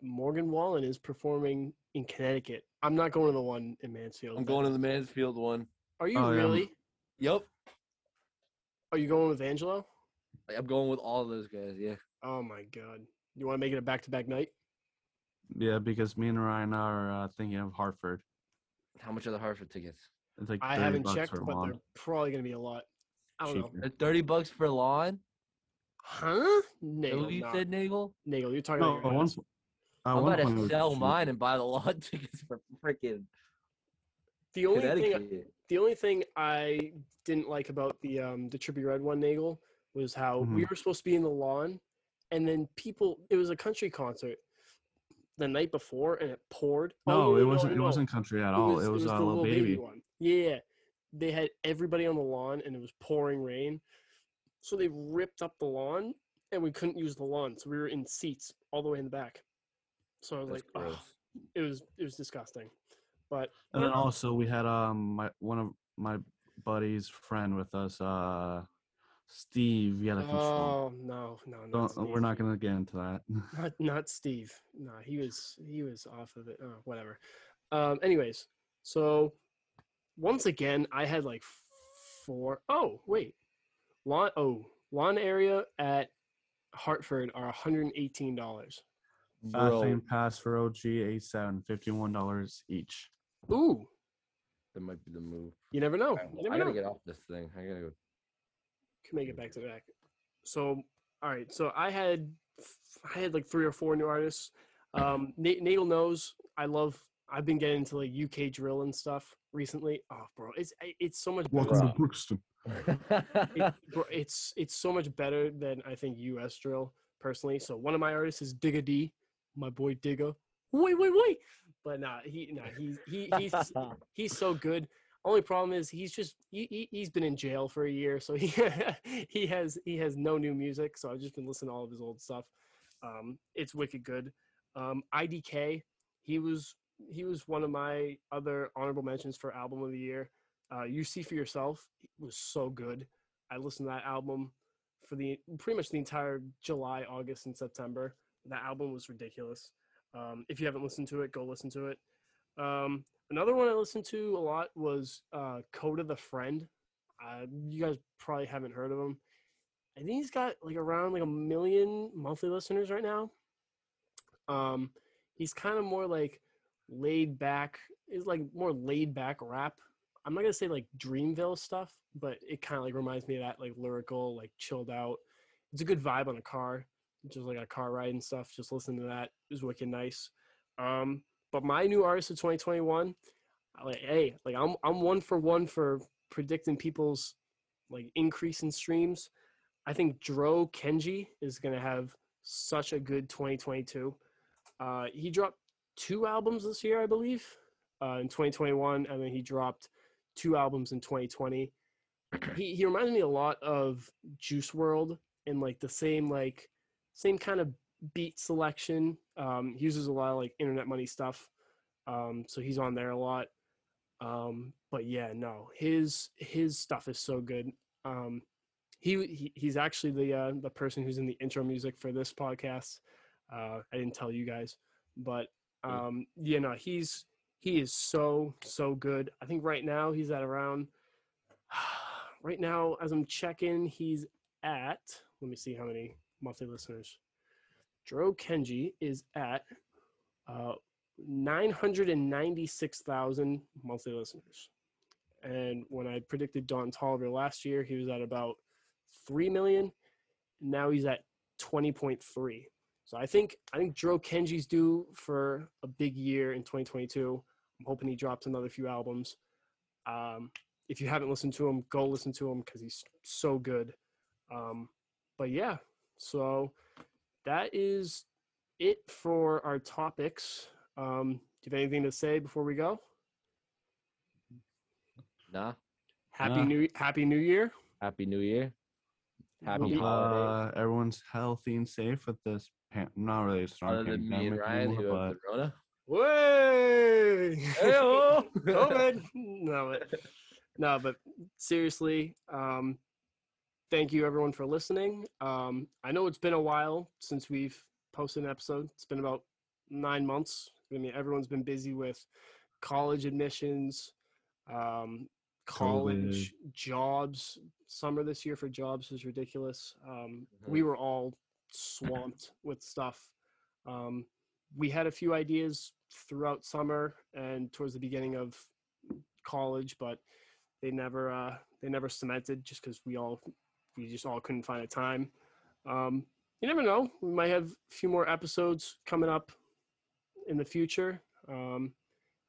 Morgan Wallen is performing in Connecticut. I'm not going to the one in Mansfield. I'm going to the Mansfield one. Are you yeah. really? Yep. Are you going with Angelo? I'm going with all of those guys. Yeah. Oh my god. You want to make it a back-to-back night? Yeah, because me and Ryan are uh, thinking of Hartford. How much are the Hartford tickets? It's like I 30 haven't bucks checked, for but one. they're probably going to be a lot. I don't know. Cheaper. They're 30 bucks for lawn. Huh? Is Nagel, you nah. said, Nagel? Nagel, you're talking No, about at your one, ass. po- at I'm one about point it to sell mine and buy the lawn [LAUGHS] tickets for freaking The only thing Connecticut. The only thing I didn't like about the um the Trippie Redd one, Nagel, was how we Mhm. were supposed to be in the lawn, and then people. It was a country concert the night before, and it poured. Oh, No, it no, wasn't. It wasn't country at all. It was, the a little baby. one. Yeah, they had everybody on the lawn, and it was pouring rain, so they ripped up the lawn, and we couldn't use the lawn, so we were in seats all the way in the back. So I was That's like, gross. it was it was disgusting, but And then also we had um my one of my buddy's friend with us, uh, Steve. You oh no, no, no, Don't, we're not gonna get into that. not [LAUGHS] not Steve. No, he was he was off of it. Oh, whatever. Um. Anyways, so once again, I had like four oh wait, lawn. Oh, lawn area at Hartford are one hundred and eighteen dollars. Fast Bro, Lane Pass for OG A7, fifty-one dollars each. Ooh, that might be the move. you never know. I, You never I gotta know. get off this thing. I gotta go. can make it back to back. So, all right. So I had, I had like three or four new artists. Um, [LAUGHS] Na- Nagel knows I love. I've been getting into like UK drill and stuff recently. Oh, bro, it's it's so much. Welcome Bruh. to Brookston. It, [LAUGHS] bro, it's it's so much better than I think US drill personally. So one of my artists is Digga D, my boy Digga. Wait, wait, wait. But nah, he nah he he [LAUGHS] he's he's so good. Only problem is he's just he, he he's been in jail for a year, so he [LAUGHS] he has he has no new music. So I've just been listening to all of his old stuff. Um, it's wicked good. Um, IDK, he was he was one of my other honorable mentions for album of the year. Uh, you see for yourself It was so good. I listened to that album for the pretty much the entire July, August, and September. That album was ridiculous. Um, if you haven't listened to it, go listen to it. Um, another one I listened to a lot was uh, Kota the Friend. Uh, you guys probably haven't heard of him. I think he's got like around like a million monthly listeners right now. Um, he's kind of more like laid back. Is like more laid back rap. I'm not gonna say like Dreamville stuff, but it kind of like reminds me of that like lyrical, like chilled out. It's a good vibe on a car, just like a car ride and stuff. Just listen to that is wicked nice. Um, but my new artist of 2021, like hey, like I'm I'm one for one for predicting people's like increase in streams. I think Dro Kenji is gonna have such a good 2022. Uh, he dropped two albums this year, I believe, uh, in 2021, and then he dropped two albums in 2020. He he reminds me a lot of Juice WRLD in like the same like same kind of beat selection. Um, he uses a lot of like internet money stuff, um, so he's on there a lot. Um, but yeah, no, his his stuff is so good. Um, he, he he's actually the uh, the person who's in the intro music for this podcast. Uh, I didn't tell you guys, but um, you know he's he is so so good. I think right now he's at around. [SIGHS] Right now, as I'm checking, he's at. Let me see how many monthly listeners. Dro Kenji is at uh, 996,000 monthly listeners. And when I predicted Don Toliver last year, he was at about 3 million. Now he's at 20.3. So I think I think Dro Kenji's due for a big year in 2022. I'm hoping he drops another few albums. Um, if you haven't listened to him, go listen to him because he's so good. Um, but yeah, so that is it for our topics. Um, do you have anything to say before we go? Nah. Happy Nah. new Happy New Year. Happy New Year. Happy Hope, holidays. uh, everyone's healthy and safe with this. Pan- not really a strong Other than me and Ryan, anymore, who have but the Way! [LAUGHS] Hey-o. COVID. [LAUGHS] No, but, no, but seriously, um, thank you everyone for listening. Um, I know it's been a while since we've posted an episode. It's been about nine months. I mean, everyone's been busy with college admissions, um, college jobs. Summer this year for jobs was ridiculous. Um, we were all swamped with stuff. Um, we had a few ideas throughout summer and towards the beginning of college, but they never uh, they never cemented just because we all we just all couldn't find a time. Um, you never know. We might have a few more episodes coming up in the future um,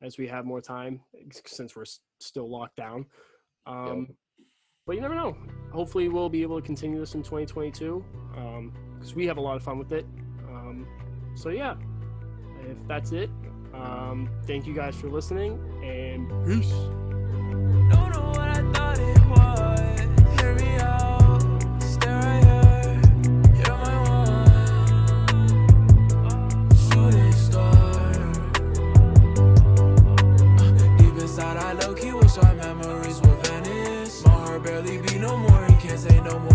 as we have more time since we're still locked down. Um, But you never know. Hopefully, we'll be able to continue this in 2022 because we have a lot of fun with it. Um, so yeah, if that's it, um, thank you guys for listening and peace.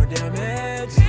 Damage.